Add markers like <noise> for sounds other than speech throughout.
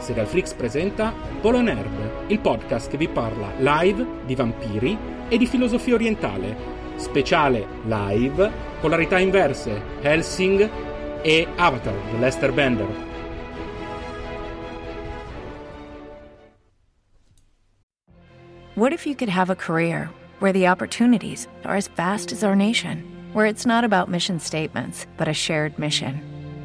Serialflix presenta Polo Nerd, il podcast che vi parla live di vampiri e di filosofia orientale. Speciale live, polarità inverse, Helsing e Avatar di Lester Bender. What if you could have a career where the opportunities are as vast as our nation, where it's not about mission statements, but a shared mission?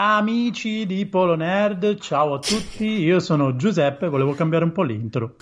Amici di Polo Nerd, ciao a tutti, io sono Giuseppe, volevo cambiare un po' l'intro.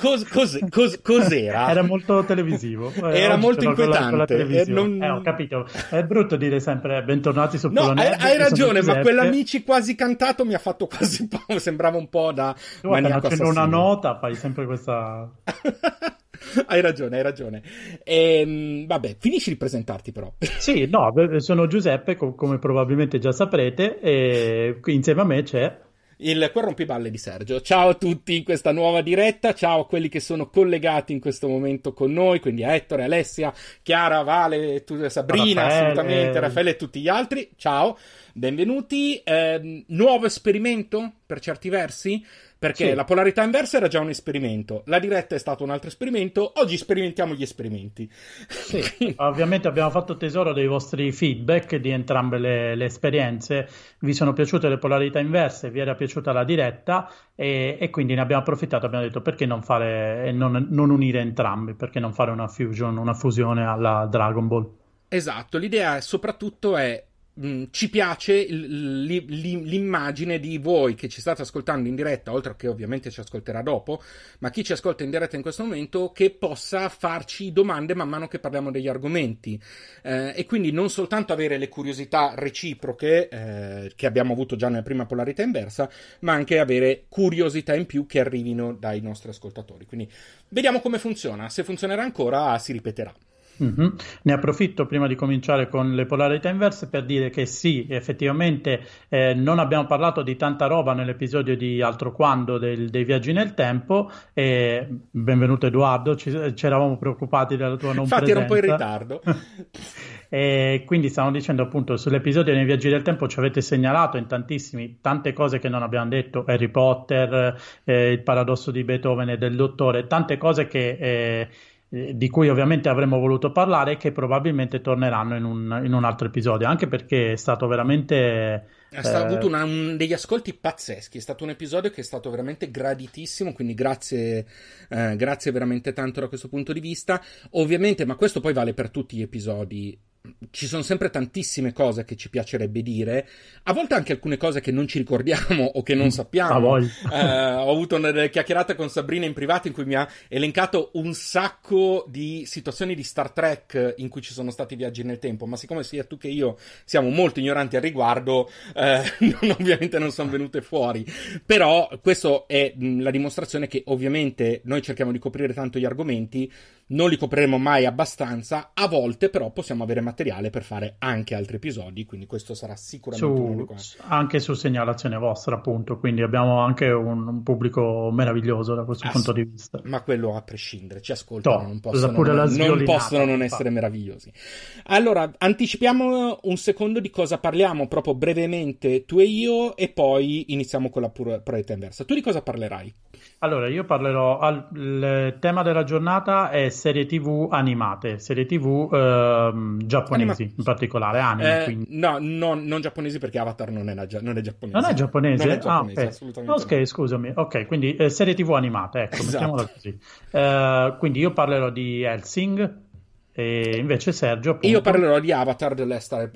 Cos, cos, cos, cos'era? Era molto televisivo. Eh, Era molto inquietante. Con la, con la eh, non... eh, ho capito, è brutto dire sempre bentornati su Polo no, Nerd. Hai, hai ragione, ma quell'amici quasi cantato mi ha fatto quasi un po', <laughs> sembrava un po' da tu, assassino. una nota, fai sempre questa... <laughs> <laughs> hai ragione, hai ragione. Ehm, vabbè, finisci di presentarti però. <laughs> sì, no, sono Giuseppe, come probabilmente già saprete, e insieme a me c'è il Corrompiballe di Sergio. Ciao a tutti in questa nuova diretta, ciao a quelli che sono collegati in questo momento con noi, quindi a Ettore, Alessia, Chiara, Vale, tu, Sabrina, Raffaele. assolutamente, Raffaele e tutti gli altri. Ciao, benvenuti. Eh, nuovo esperimento per certi versi? Perché sì. la polarità inversa era già un esperimento, la diretta è stato un altro esperimento, oggi sperimentiamo gli esperimenti. Sì, <laughs> ovviamente abbiamo fatto tesoro dei vostri feedback di entrambe le, le, esperienze, vi sono piaciute le polarità inverse, vi era piaciuta la diretta e, e quindi ne abbiamo approfittato, abbiamo detto perché non, fare, non, non unire entrambi, perché non fare una fusion, una fusione alla Dragon Ball. Esatto, l'idea soprattutto è Mm, ci piace l'immagine di voi che ci state ascoltando in diretta, oltre che ovviamente ci ascolterà dopo, ma chi ci ascolta in diretta in questo momento che possa farci domande man mano che parliamo degli argomenti eh, e quindi non soltanto avere le curiosità reciproche eh, che abbiamo avuto già nella prima polarità inversa, ma anche avere curiosità in più che arrivino dai nostri ascoltatori. Quindi vediamo come funziona, se funzionerà ancora si ripeterà. Mm-hmm. Ne approfitto prima di cominciare con le polarità inverse per dire che sì, effettivamente eh, non abbiamo parlato di tanta roba nell'episodio di Altro Quando del, dei viaggi nel tempo. E benvenuto Edoardo, ci, ci eravamo preoccupati della tua non Infatti presenza. Infatti ero un po' in ritardo. <laughs> e quindi stavamo dicendo appunto sull'episodio dei viaggi del tempo ci avete segnalato in tantissimi tante cose che non abbiamo detto, Harry Potter, eh, il paradosso di Beethoven e del dottore, tante cose che... Eh, eh, di cui ovviamente avremmo voluto parlare e che probabilmente torneranno in un, in un altro episodio, anche perché è stato veramente... Ha eh... avuto una, un, degli ascolti pazzeschi, è stato un episodio che è stato veramente graditissimo, quindi grazie, eh, grazie veramente tanto da questo punto di vista. Ovviamente, ma questo poi vale per tutti gli episodi ci sono sempre tantissime cose che ci piacerebbe dire, a volte anche alcune cose che non ci ricordiamo o che non sappiamo. Eh, ho avuto una chiacchierata con Sabrina in privato in cui mi ha elencato un sacco di situazioni di Star Trek in cui ci sono stati viaggi nel tempo, ma siccome sia tu che io siamo molto ignoranti al riguardo, eh, <laughs> non, ovviamente non sono venute fuori. Però questo è mh, la dimostrazione che ovviamente noi cerchiamo di coprire tanto gli argomenti, non li copriremo mai abbastanza, a volte però possiamo avere materiale per fare anche altri episodi, quindi questo sarà sicuramente su, anche su segnalazione vostra, appunto, quindi abbiamo anche un, un pubblico meraviglioso da questo Ass- punto di vista. Ma quello a prescindere, ci ascoltano, no, non possono non, non, possono non essere meravigliosi. Allora, anticipiamo un secondo di cosa parliamo, proprio brevemente tu e io, e poi iniziamo con la pura inversa. Tu di cosa parlerai? Allora, io parlerò. Al, il tema della giornata è serie TV animate, serie TV eh, giapponesi Anima... in particolare, anime. Eh, no, no, non giapponesi perché Avatar non è, non è giapponese. Non è giapponese? Non è giapponese, ah, assolutamente. Ok, no. scusami. Ok, quindi eh, serie TV animate, ecco, esatto. mettiamola così. Uh, quindi io parlerò di Helsing, e invece Sergio. Appunto... Io parlerò di Avatar dell'Ester,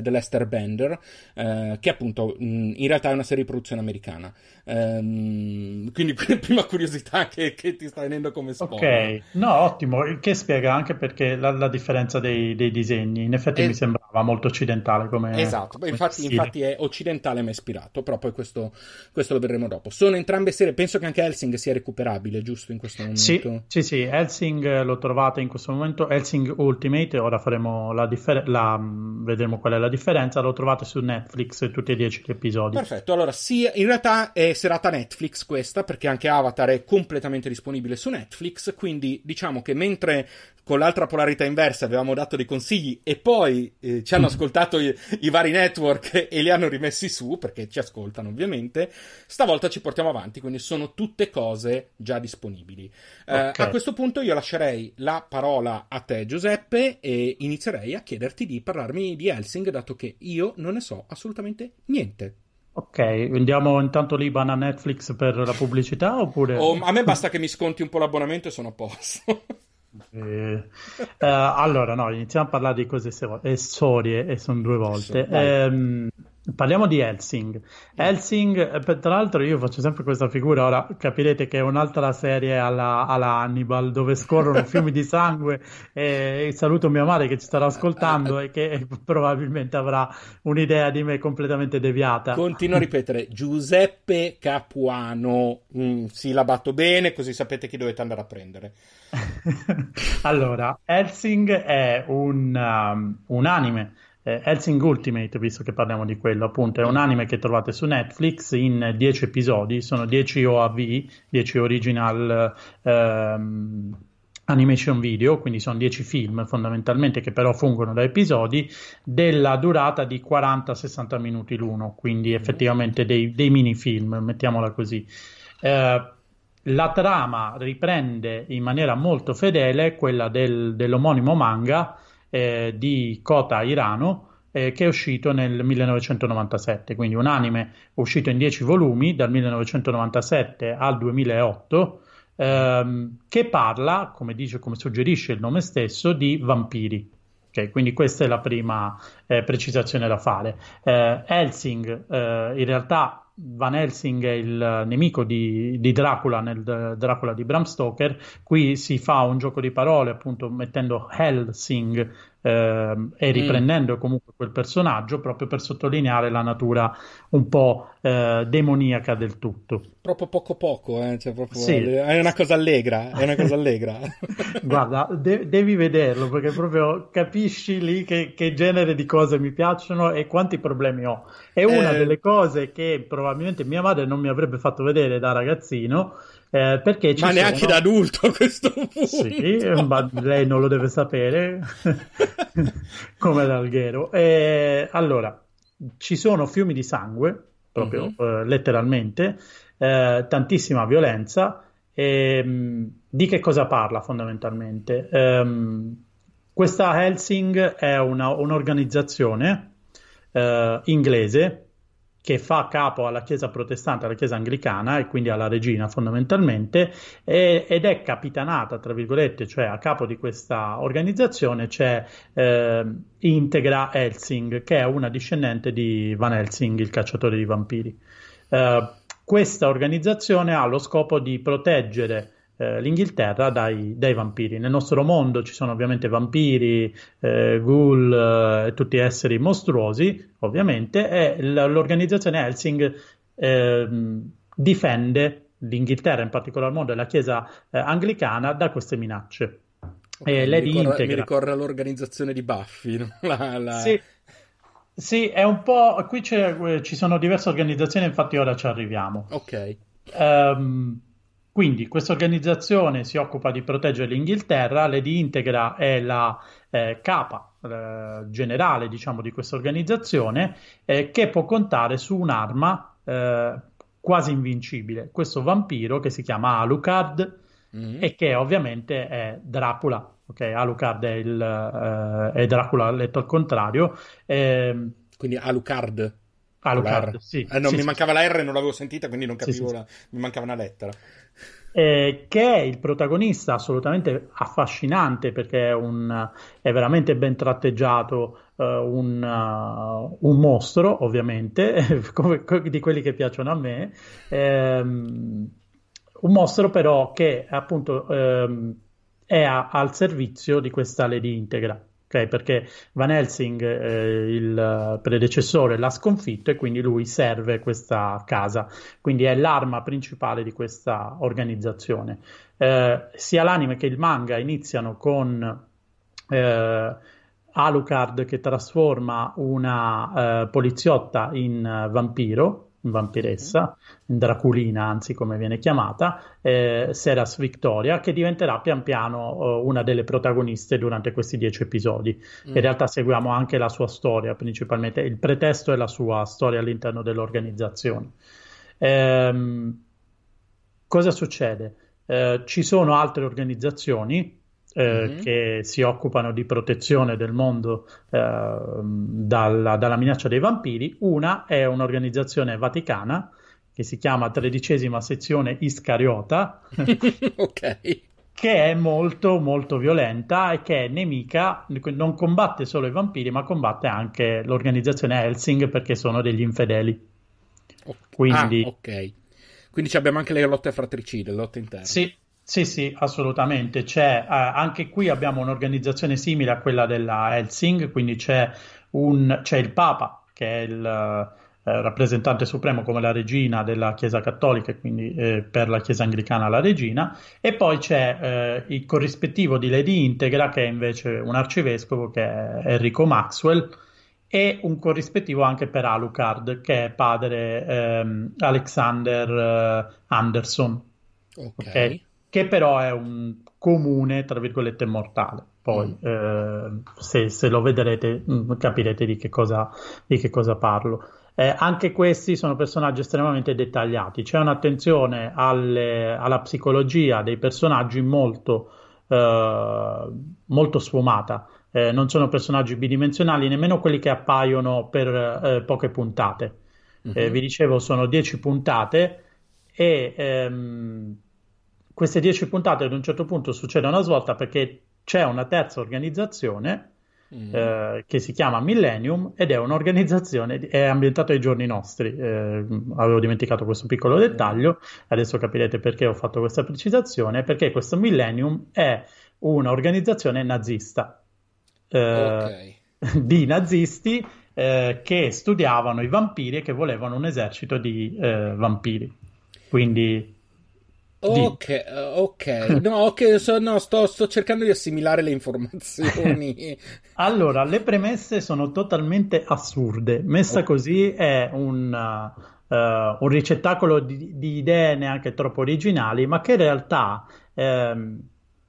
dell'Ester Bender, eh, che appunto mh, in realtà è una serie di produzione americana. Um, quindi, <laughs> prima curiosità che, che, ti sta venendo come spoiler. Ok, no, ottimo, che spiega anche perché la, la differenza dei, dei, disegni. In effetti e... mi sembra sembrava molto occidentale come... Esatto, come infatti, infatti, è occidentale ma ispirato, però poi questo, questo, lo vedremo dopo. Sono entrambe serie, penso che anche Helsing sia recuperabile, giusto in questo momento? Sì, sì, sì, Helsing lo trovate in questo momento, Helsing Ultimate, ora faremo la differenza, vedremo qual è la differenza, lo trovate su Netflix tutti e dieci gli episodi. Perfetto, allora sì, in realtà è serata Netflix questa, perché anche Avatar è completamente disponibile su Netflix, quindi diciamo che mentre con l'altra polarità inversa avevamo dato dei consigli e poi eh, ci hanno <laughs> ascoltato i, i, vari network <laughs> e li hanno rimessi su perché ci ascoltano ovviamente. Stavolta ci portiamo avanti, quindi sono tutte cose già disponibili. Eh, okay. a questo punto io lascerei la parola a te Giuseppe e inizierei a chiederti di parlarmi di Helsing dato che io non ne so assolutamente niente. Ok, andiamo intanto lì a Netflix per la pubblicità oppure... Oh, a me basta che mi sconti un po' l'abbonamento e sono a posto. <laughs> Eh, uh, allora, no, iniziamo a parlare di cose storie e sono due volte. Eh, Parliamo di Helsing. Helsing, eh, tra l'altro, io faccio sempre questa figura. Ora capirete che è un'altra serie alla, alla Hannibal dove scorrono <laughs> fiumi di sangue. E saluto mia madre che ci starà ascoltando e che probabilmente avrà un'idea di me completamente deviata. Continuo a ripetere: Giuseppe Capuano. Mm, sì, la batto bene, così sapete chi dovete andare a prendere. <laughs> allora, Helsing è un, um, un anime eh, Helsing Ultimate, visto che parliamo di quello, appunto, è un anime che trovate su Netflix in 10 episodi, sono 10 OAV, 10 original ehm, animation video, quindi sono 10 film fondamentalmente che però fungono da episodi, della durata di 40-60 minuti l'uno, quindi effettivamente dei, dei mini film, mettiamola così. Eh, la trama riprende in maniera molto fedele quella del, dell'omonimo manga eh, di Kota Irano eh, che è uscito nel 1997, quindi un anime uscito in 10 volumi dal 1997 al 2008 ehm, che parla, come, dice, come suggerisce il nome stesso, di vampiri. Okay, quindi questa è la prima eh, precisazione da fare. Eh, Helsing eh, in realtà Van Helsing è il nemico di, di, Dracula nel Dracula di Bram Stoker. Qui si fa un gioco di parole, appunto, mettendo Helsing eh, e mm. riprendendo mm. comunque quel personaggio proprio per sottolineare la natura un po' eh, demoniaca del tutto. Proprio poco poco, eh? cioè proprio... Sì. è una cosa allegra, è una cosa allegra. <laughs> Guarda, de- devi vederlo perché proprio capisci lì che, che, genere di cose mi piacciono e quanti problemi ho. È una eh. delle cose che probabilmente mia madre non mi avrebbe fatto vedere da ragazzino eh, perché ma neanche sono... da adulto a questo punto. Sì, ma lei non lo deve sapere <laughs> come l'alghero. Eh, allora, ci sono fiumi di sangue, proprio uh-huh. eh, letteralmente, eh, tantissima violenza. E, ehm, di che cosa parla fondamentalmente? Um, questa Helsing è una, un'organizzazione uh, inglese che fa capo alla Chiesa protestante, alla Chiesa anglicana e quindi alla regina fondamentalmente, e, ed è capitanata, tra virgolette, cioè a capo di questa organizzazione c'è eh, Integra Helsing, che è una discendente di Van Helsing, il cacciatore di vampiri. Eh, questa organizzazione ha lo scopo di proteggere eh, l'Inghilterra dai, dai, vampiri. Nel nostro mondo ci sono ovviamente vampiri, eh, ghoul eh, tutti esseri mostruosi, ovviamente, e l- l'organizzazione Helsing ehm, difende l'Inghilterra, in particolar modo la Chiesa eh, anglicana, da queste minacce. Okay, lei mi, ricorre, mi ricorda l'organizzazione di Buffy, no? la, la... Sì. Sì, è un po'. Qui ci sono diverse organizzazioni, infatti ora ci arriviamo. Ok. Um, quindi questa organizzazione si occupa di proteggere l'Inghilterra, Lady Integra è la eh, capa eh, generale diciamo, di questa organizzazione eh, che può contare su un'arma eh, quasi invincibile, questo vampiro che si chiama Alucard mm-hmm. e che ovviamente è Dracula. Ok, Alucard è, il, eh, è Dracula letto al contrario. Ehm, Quindi Alucard. Alucard, sì. Eh, no, sì, mi sì, mancava la R, non l'avevo sentita, quindi non capivo, la... mi mancava una lettera. Eh, che è il protagonista assolutamente affascinante perché è, un, è veramente ben tratteggiato, uh, un, uh, un, mostro ovviamente, <laughs> come, di quelli che piacciono a me, ehm, un mostro però che appunto ehm, è a, al servizio di questa Lady Integra. Okay? Perché Van Helsing, eh, il predecessore, l'ha sconfitto e quindi lui serve questa casa, quindi è l'arma principale di questa organizzazione. Eh, sia l'anime che il manga iniziano con eh, Alucard che trasforma una eh, poliziotta in uh, vampiro vampiressa, Draculina anzi come viene chiamata, eh, Seras Victoria, che diventerà pian piano uh, una delle protagoniste durante questi dieci episodi. Mm. In realtà seguiamo anche la sua storia, principalmente il pretesto è la sua storia all'interno dell'organizzazione. Ehm, cosa succede? Eh, ci sono altre organizzazioni mm-hmm. che si occupano di protezione del mondo eh, dalla, dalla, minaccia dei vampiri. Una è un'organizzazione vaticana che si chiama tredicesima sezione Iscariota. <laughs> ok che è molto molto violenta e che è nemica, non combatte solo i vampiri, ma combatte anche l'organizzazione Helsing perché sono degli infedeli. Quindi, ah, ok. Quindi abbiamo anche le lotte fratricide, le lotte interne. Sì, sì, sì, assolutamente. C'è, eh, anche qui abbiamo un'organizzazione simile a quella della Helsing, quindi c'è, un, c'è il Papa, che è il eh, rappresentante supremo come la regina della Chiesa Cattolica, e quindi eh, per la Chiesa Anglicana la regina, e poi c'è eh, il corrispettivo di Lady Integra, che è invece un arcivescovo, che è Enrico Maxwell, e un corrispettivo anche per Alucard, che è padre ehm, Alexander eh, Anderson. Ok. okay? Che però è un comune, tra virgolette, mortale. Poi, mm. eh, se, se, lo vedrete, mm, capirete di che cosa, di che cosa parlo. Eh, anche questi sono personaggi estremamente dettagliati. C'è un'attenzione alle, alla psicologia dei personaggi molto, eh, molto sfumata. Eh, non sono personaggi bidimensionali, nemmeno quelli che appaiono per eh, poche puntate. Mm-hmm. vi dicevo, sono dieci puntate e ehm, queste dieci puntate ad un certo punto succede una svolta perché c'è una terza organizzazione mm. eh, che si chiama Millennium ed è un'organizzazione, è ambientata ai giorni nostri. Eh, avevo dimenticato questo piccolo dettaglio, adesso capirete perché ho fatto questa precisazione, perché questo Millennium è un'organizzazione nazista. Eh, okay. di nazisti eh, che studiavano i vampiri e che volevano un esercito di eh, vampiri. Quindi Ok, eh, ok, <laughs> no, okay so, no sto, sto, cercando di assimilare le informazioni. <laughs> allora, le premesse sono totalmente assurde. Messa così è un, uh, un ricettacolo di, di, idee neanche troppo originali, ma che in realtà um,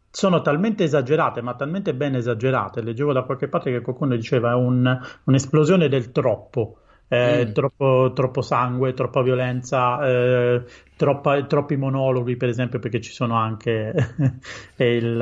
sono talmente esagerate, ma talmente ben esagerate. Leggevo da qualche parte che qualcuno diceva un, un'esplosione del troppo eh, mm. troppo, troppo, sangue, troppa violenza, eh, troppa, troppi monologhi, per esempio, perché ci sono anche <laughs> il,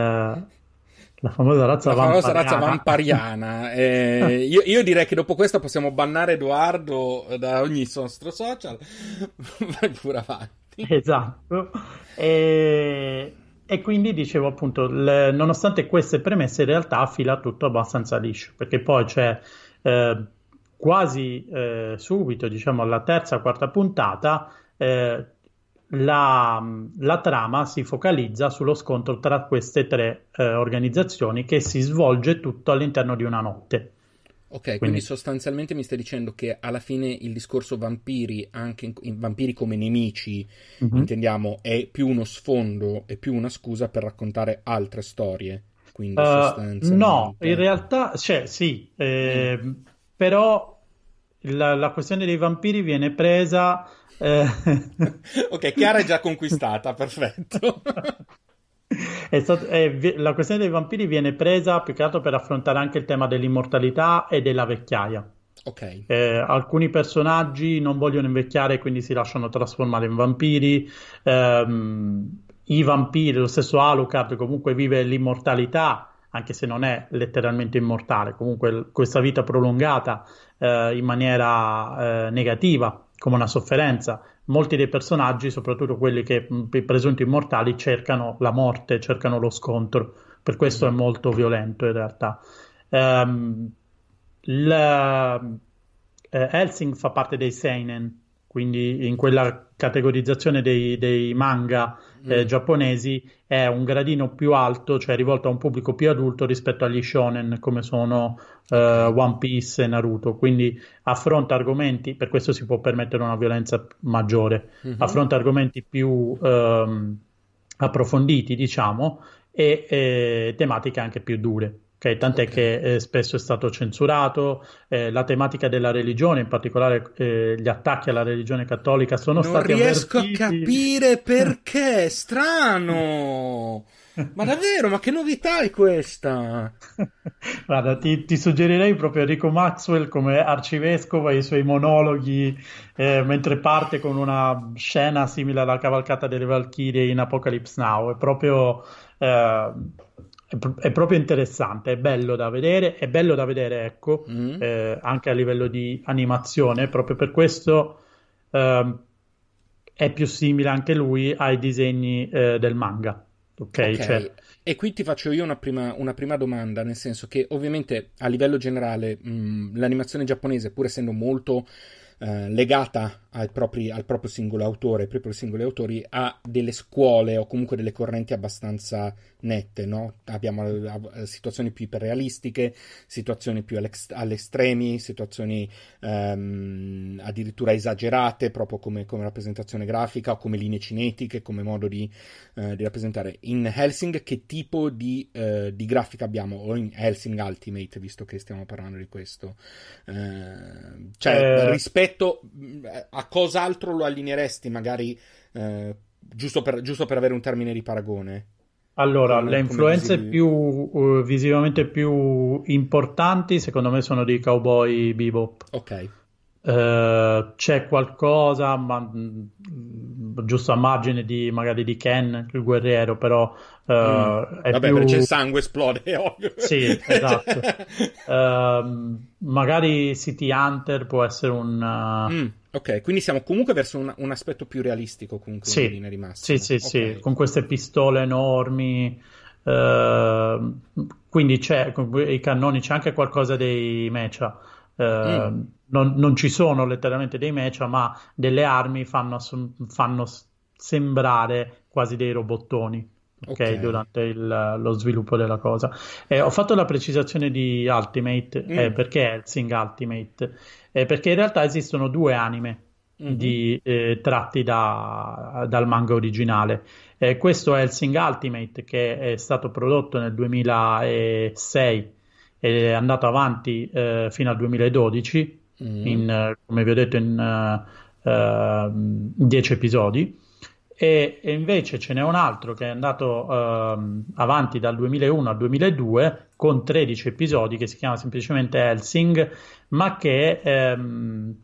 la famosa razza la famosa vampariana. razza vampariana. Eh, <laughs> io, io, direi che dopo questo possiamo bannare Edoardo da ogni nostro social. <laughs> Vai pure avanti. Esatto. E, e quindi dicevo appunto, le, nonostante queste premesse, in realtà fila tutto abbastanza liscio, perché poi c'è. Eh, quasi eh, subito, diciamo alla terza, quarta puntata, eh, la, la, trama si focalizza sullo scontro tra queste tre eh, organizzazioni che si svolge tutto all'interno di una notte. Ok, quindi, quindi sostanzialmente mi stai dicendo che alla fine il discorso vampiri, anche in, in vampiri come nemici, mm-hmm. intendiamo, è più uno sfondo, è più una scusa per raccontare altre storie. Quindi, uh, no, in realtà, cioè, sì, eh, mm però la, la, questione dei vampiri viene presa. Eh... <laughs> ok, Chiara è già conquistata, perfetto. <laughs> È stato, è, la questione dei vampiri viene presa più che altro per affrontare anche il tema dell'immortalità e della vecchiaia. Okay. Eh, alcuni personaggi non vogliono invecchiare, quindi si lasciano trasformare in vampiri. Eh, I vampiri, lo stesso Alucard, comunque vive l'immortalità anche se non è letteralmente immortale, comunque questa vita prolungata eh, in maniera eh, negativa, come una sofferenza. Molti dei personaggi, soprattutto quelli che i presunti immortali, cercano la morte, cercano lo scontro, per questo è molto violento in realtà. Um, la, eh, Helsing fa parte dei Seinen, quindi in quella categorizzazione dei, dei manga eh, mm. giapponesi è un gradino più alto, cioè rivolto a un pubblico più adulto rispetto agli shonen come sono uh, One Piece e Naruto. Quindi affronta argomenti, per questo si può permettere una violenza maggiore, mm-hmm. affronta argomenti più um, approfonditi, diciamo, e, e tematiche anche più dure. Okay, tant'è okay. che eh, spesso è stato censurato, eh, la tematica della religione, in particolare eh, gli attacchi alla religione cattolica, sono non stati Non riesco avvertiti. a capire <laughs> perché, strano! Ma davvero, ma che novità è questa? Guarda, ti, ti, suggerirei proprio Enrico Maxwell come arcivescovo e i suoi monologhi eh, mentre parte con una scena simile alla cavalcata delle Valchirie in Apocalypse Now. È proprio... Eh, è, proprio interessante, è bello da vedere, è bello da vedere, ecco, mm. eh, anche a livello di animazione, proprio per questo eh, è più simile anche lui ai disegni eh, del manga. Ok, okay. Cioè... E qui ti faccio io una prima, una prima, domanda, nel senso che ovviamente a livello generale mh, l'animazione giapponese, pur essendo molto eh, legata propri, al proprio singolo autore, ai propri singoli autori, ha delle scuole o comunque delle correnti abbastanza nette, no? Abbiamo eh, situazioni più iperrealistiche, situazioni più all'estremi, situazioni ehm, addirittura esagerate, proprio come, come, rappresentazione grafica o come linee cinetiche, come modo di, eh, di rappresentare. In Helsing che tipo di, eh, di, grafica abbiamo? O in Helsing Ultimate, visto che stiamo parlando di questo? Eh, cioè, eh, rispetto rispetto a cos'altro lo allineeresti, magari eh, giusto, per, giusto, per, avere un termine di paragone? Allora, come, le influenze più uh, visivamente più importanti, secondo me, sono di Cowboy Bebop. Ok. Uh, c'è qualcosa, ma mh, giusto a margine di magari di Ken, il guerriero, però uh, mm. Vabbè, più... perché il sangue esplode, ovvio. Sì, esatto. uh, <laughs> magari City Hunter può essere un... Mm, ok, quindi siamo comunque verso un, un aspetto più realistico comunque sì, in linea di massima. Sì, sì, okay. sì, con queste pistole enormi. quindi c'è, i cannoni, c'è anche qualcosa dei mecha. Mm non, non, ci sono letteralmente dei mecha, ma delle armi fanno, fanno sembrare quasi dei robottoni. Okay, okay. durante il, lo sviluppo della cosa. Eh, ho fatto la precisazione di Ultimate mm. eh, perché Helsing Ultimate? Eh, perché in realtà esistono due anime mm-hmm. di, eh, tratti da, dal manga originale. Eh, questo è Helsing Ultimate che è stato prodotto nel 2006 e è andato avanti eh, fino al 2012 mm. in, come vi ho detto, in 10 uh, uh, episodi. E, e, invece ce n'è un altro che è andato uh, avanti dal 2001 al 2002 con 13 episodi che si chiama semplicemente Helsing, ma che ehm,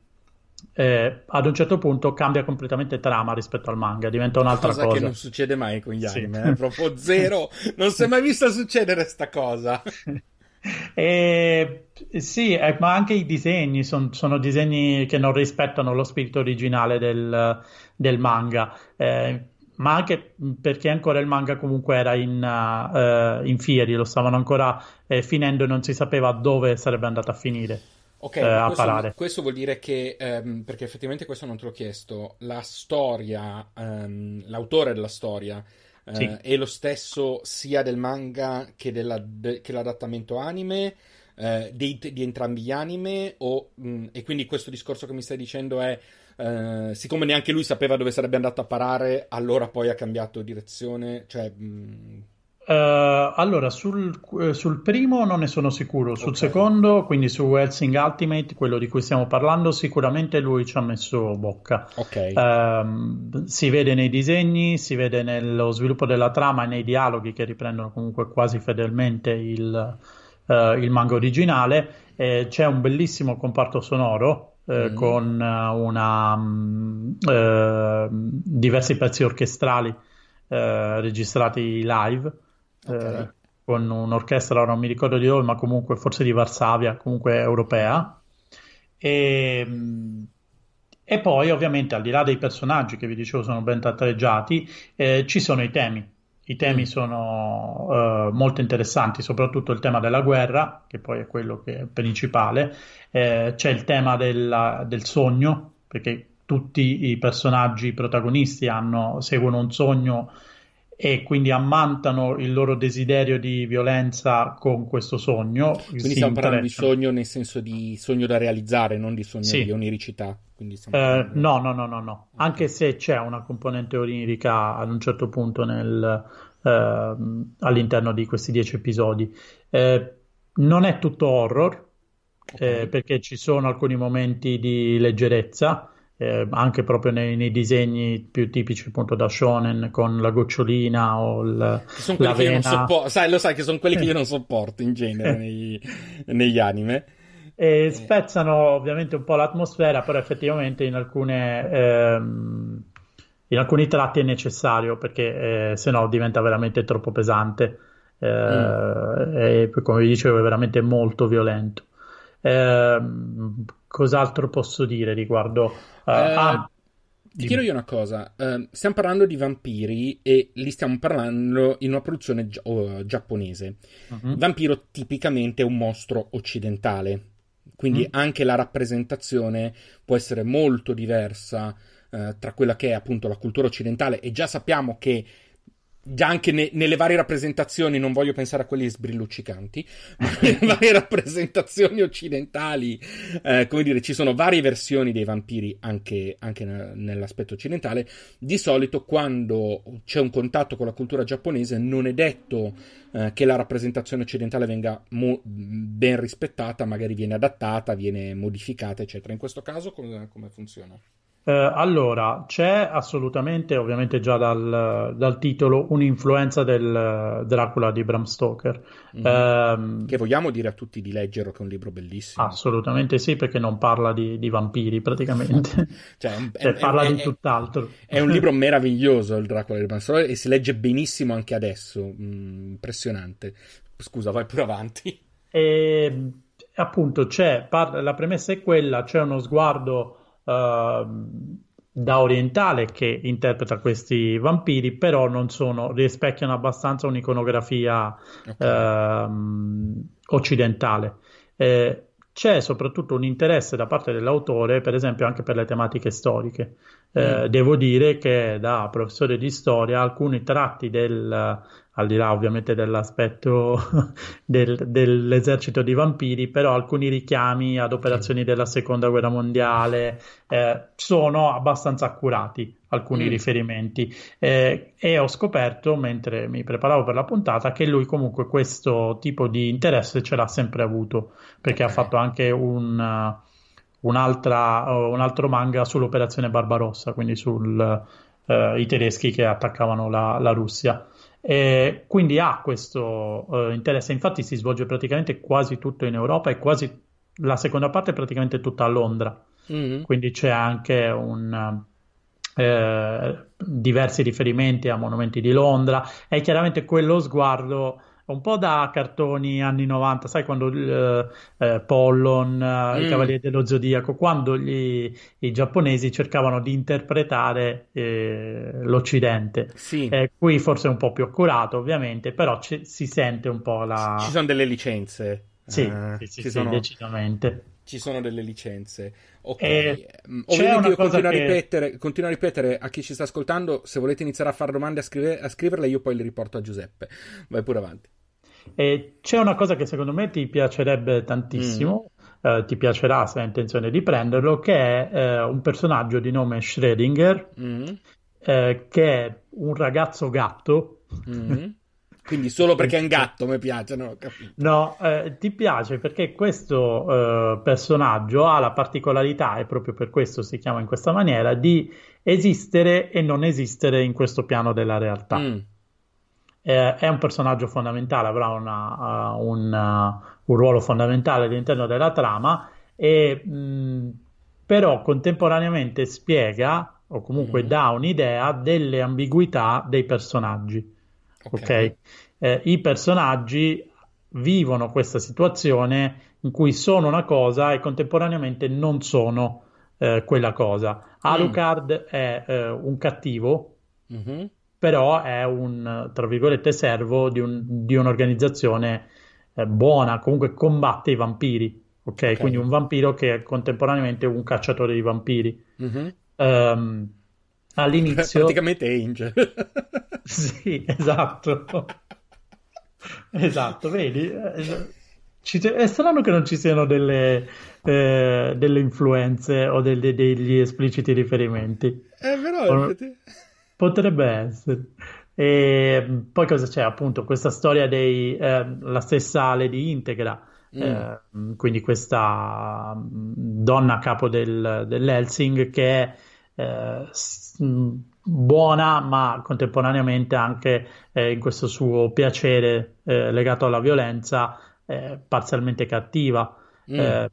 eh, ad un certo punto cambia completamente trama rispetto al manga, diventa un'altra cosa. Cosa che non succede mai con gli anime, sì. eh? proprio <laughs> zero, non si è mai vista succedere sta cosa. <laughs> E, sì, eh, ma anche i disegni son, sono disegni che non rispettano lo spirito originale del, del manga. Eh, ma anche perché ancora il manga comunque era in, uh, in fieri, lo stavano ancora eh, finendo e non si sapeva dove sarebbe andato a finire. Ok, eh, a questo, parare. questo vuol dire che, ehm, perché effettivamente questo non te l'ho chiesto, la storia, ehm, l'autore della storia sì. eh, è lo stesso sia del manga che, della, de, che l'adattamento anime, eh, di, di, entrambi gli anime, o, mh, mm, e quindi questo discorso che mi stai dicendo è, eh, siccome neanche lui sapeva dove sarebbe andato a parare, allora poi ha cambiato direzione, cioè... Mh, mm, Uh, allora, sul, uh, sul, primo non ne sono sicuro, sul okay. secondo, quindi su Helsing Ultimate, quello di cui stiamo parlando, sicuramente lui ci ha messo bocca. Okay. Uh, si vede nei disegni, si vede nello sviluppo della trama e nei dialoghi che riprendono comunque quasi fedelmente il, eh, il manga originale. c'è un bellissimo comparto sonoro. Mm. con una, um, diversi pezzi orchestrali registrati live okay. eh, con un'orchestra, non mi ricordo di dove, ma comunque forse di Varsavia, comunque europea. E, e poi ovviamente al di là dei personaggi che vi dicevo sono ben tratteggiati, eh, ci sono i temi. I temi mm. sono uh, molto interessanti, soprattutto il tema della guerra, che poi è quello che è principale. Eh, c'è il tema della, del sogno, perché tutti i personaggi protagonisti hanno, seguono un sogno e quindi ammantano il loro desiderio di violenza con questo sogno. Quindi stiamo parlando di sogno nel senso di sogno da realizzare, non di sogno sì. di oniricità. Eh, no, no, no, no, no. Okay. Anche se c'è una componente onirica ad un certo punto nel, eh, all'interno di questi dieci episodi. Eh, non è tutto horror, okay. Eh, perché ci sono alcuni momenti di leggerezza eh, anche proprio nei, nei, disegni più tipici appunto da shonen con la gocciolina o il, sono io non sopporto sai lo sai che sono quelli che io non <laughs> sopporto in genere nei, negli anime. E spezzano ovviamente un po' l'atmosfera però effettivamente in alcune ehm, in alcuni tratti è necessario perché eh, se no diventa veramente troppo pesante eh, mm. e come vi dicevo è veramente molto violento. Eh, cos'altro posso dire riguardo? Uh, eh, ah, ti chiedo io una cosa, uh, stiamo parlando di vampiri e li stiamo parlando in una produzione gi- oh, giapponese. Uh-huh. Vampiro tipicamente è un mostro occidentale, quindi uh-huh. anche la rappresentazione può essere molto diversa uh, tra quella che è appunto la cultura occidentale e già sappiamo che già anche ne, nelle varie rappresentazioni, non voglio pensare a quelli sbrilluccicanti, <laughs> ma nelle varie rappresentazioni occidentali, eh, come dire, ci sono varie versioni dei vampiri anche, anche nell'aspetto occidentale. Di solito, quando c'è un contatto con la cultura giapponese, non è detto eh, che la rappresentazione occidentale venga mo- ben rispettata, magari viene adattata, viene modificata, eccetera. In questo caso, come, come funziona? Eh, allora, c'è assolutamente, ovviamente già dal, dal titolo, un'influenza del Dracula di Bram Stoker. Mm-hmm. Eh, che vogliamo dire a tutti di leggerlo, che è un libro bellissimo. Assolutamente sì, perché non parla di, di vampiri praticamente, <laughs> cioè, è, cioè, parla è, di tutt'altro. È un libro <laughs> meraviglioso il Dracula di Bram Stoker e si legge benissimo anche adesso, mm, impressionante. Scusa, vai pure avanti. E appunto c'è, par- la premessa è quella, c'è uno sguardo uh, da orientale che interpreta questi vampiri, però non sono, rispecchiano abbastanza un'iconografia okay. uh, occidentale. Eh, c'è soprattutto un interesse da parte dell'autore, per esempio, anche per le tematiche storiche. Eh, mm. Devo dire che da professore di storia alcuni tratti del, al di là ovviamente dell'aspetto <laughs> del, dell'esercito di vampiri, però alcuni richiami ad operazioni della seconda guerra mondiale eh, sono abbastanza accurati, alcuni mm. riferimenti. Eh, e ho scoperto, mentre mi preparavo per la puntata, che lui comunque questo tipo di interesse ce l'ha sempre avuto, perché okay. ha fatto anche un... Un, un, altro manga sull'operazione Barbarossa, quindi sui uh, tedeschi che attaccavano la, la Russia. E quindi ha questo uh, interesse, infatti si svolge praticamente quasi tutto in Europa e quasi la seconda parte è praticamente tutta a Londra, mm-hmm. quindi c'è anche un, eh, diversi riferimenti a monumenti di Londra. E chiaramente quello sguardo un po' da cartoni anni 90, sai quando eh, eh, Pollon, eh, mm. i Cavalieri dello Zodiaco, quando gli, i giapponesi cercavano di interpretare eh, l'Occidente. Sì. Eh, qui forse è un po' più accurato, ovviamente, però ci, si sente un po' la... Ci sono delle licenze. Sì, uh, sì, sì, sì sono... decisamente ci sono delle licenze. Ok, eh, ovviamente io continuo, che... a ripetere, continuo, a ripetere, a chi ci sta ascoltando, se volete iniziare a fare domande a, scrive, a scriverle, io poi le riporto a Giuseppe. Vai pure avanti. E c'è una cosa che secondo me ti piacerebbe tantissimo, mm. eh, ti piacerà se hai intenzione di prenderlo, che è eh, un personaggio di nome Schrödinger, mm. eh, che è un ragazzo gatto. Mm. <laughs> Quindi solo perché è un gatto mi piace, no? No, eh, ti piace perché questo eh, personaggio ha la particolarità, e proprio per questo si chiama in questa maniera, di esistere e non esistere in questo piano della realtà. Mm eh, è un personaggio fondamentale, avrà una, uh, un, uh, un, ruolo fondamentale all'interno della trama, e, mh, però contemporaneamente spiega o comunque mm. dà un'idea delle ambiguità dei personaggi. Ok, okay? Eh, I personaggi vivono questa situazione in cui sono una cosa e contemporaneamente non sono eh, quella cosa. Alucard mm. è eh, un cattivo. Mm-hmm però è un, tra virgolette, servo di, un, di un'organizzazione eh, buona, comunque combatte i vampiri, ok? okay. Quindi un vampiro che è contemporaneamente un cacciatore di vampiri. Mm-hmm. Um, all'inizio... Praticamente Angel. <laughs> sì, esatto. esatto, vedi? è strano che non ci siano delle, eh, delle influenze o delle, degli espliciti riferimenti. È vero, potrebbe essere. E poi cosa c'è? Appunto, questa storia dei eh, la stessa Lady Integra, mm. eh, quindi questa mm, donna a capo del, dell'Helsing che è eh, buona, ma contemporaneamente anche eh, in questo suo piacere eh, legato alla violenza, eh, parzialmente cattiva. Mm.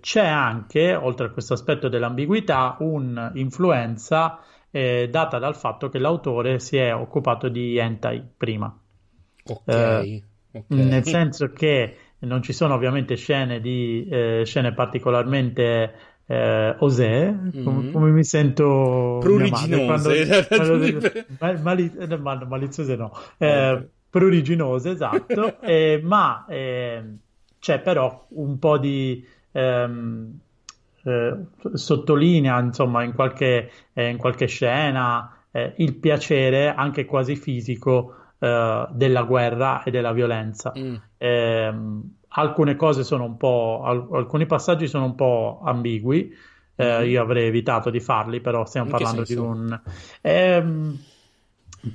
c'è anche, oltre a questo aspetto dell'ambiguità, un'influenza eh, data dal fatto che l'autore si è occupato di hentai prima. Ok. Eh, okay. Nel senso che non ci sono ovviamente scene, di, eh, scene particolarmente eh, osè, mm-hmm. come, come, mi sento pruriginose, quando, <laughs> mali, mal, maliziose no, eh, pruriginose, esatto, <laughs> eh, ma eh, c'è però un po' di ehm, eh, sottolinea insomma in qualche, eh, in qualche scena eh, il piacere anche quasi fisico della guerra e della violenza. Mm. Alcune cose sono un po', al- alcuni passaggi sono un po' ambigui. Mm. Io avrei evitato di farli, però stiamo parlando di un. Ehm,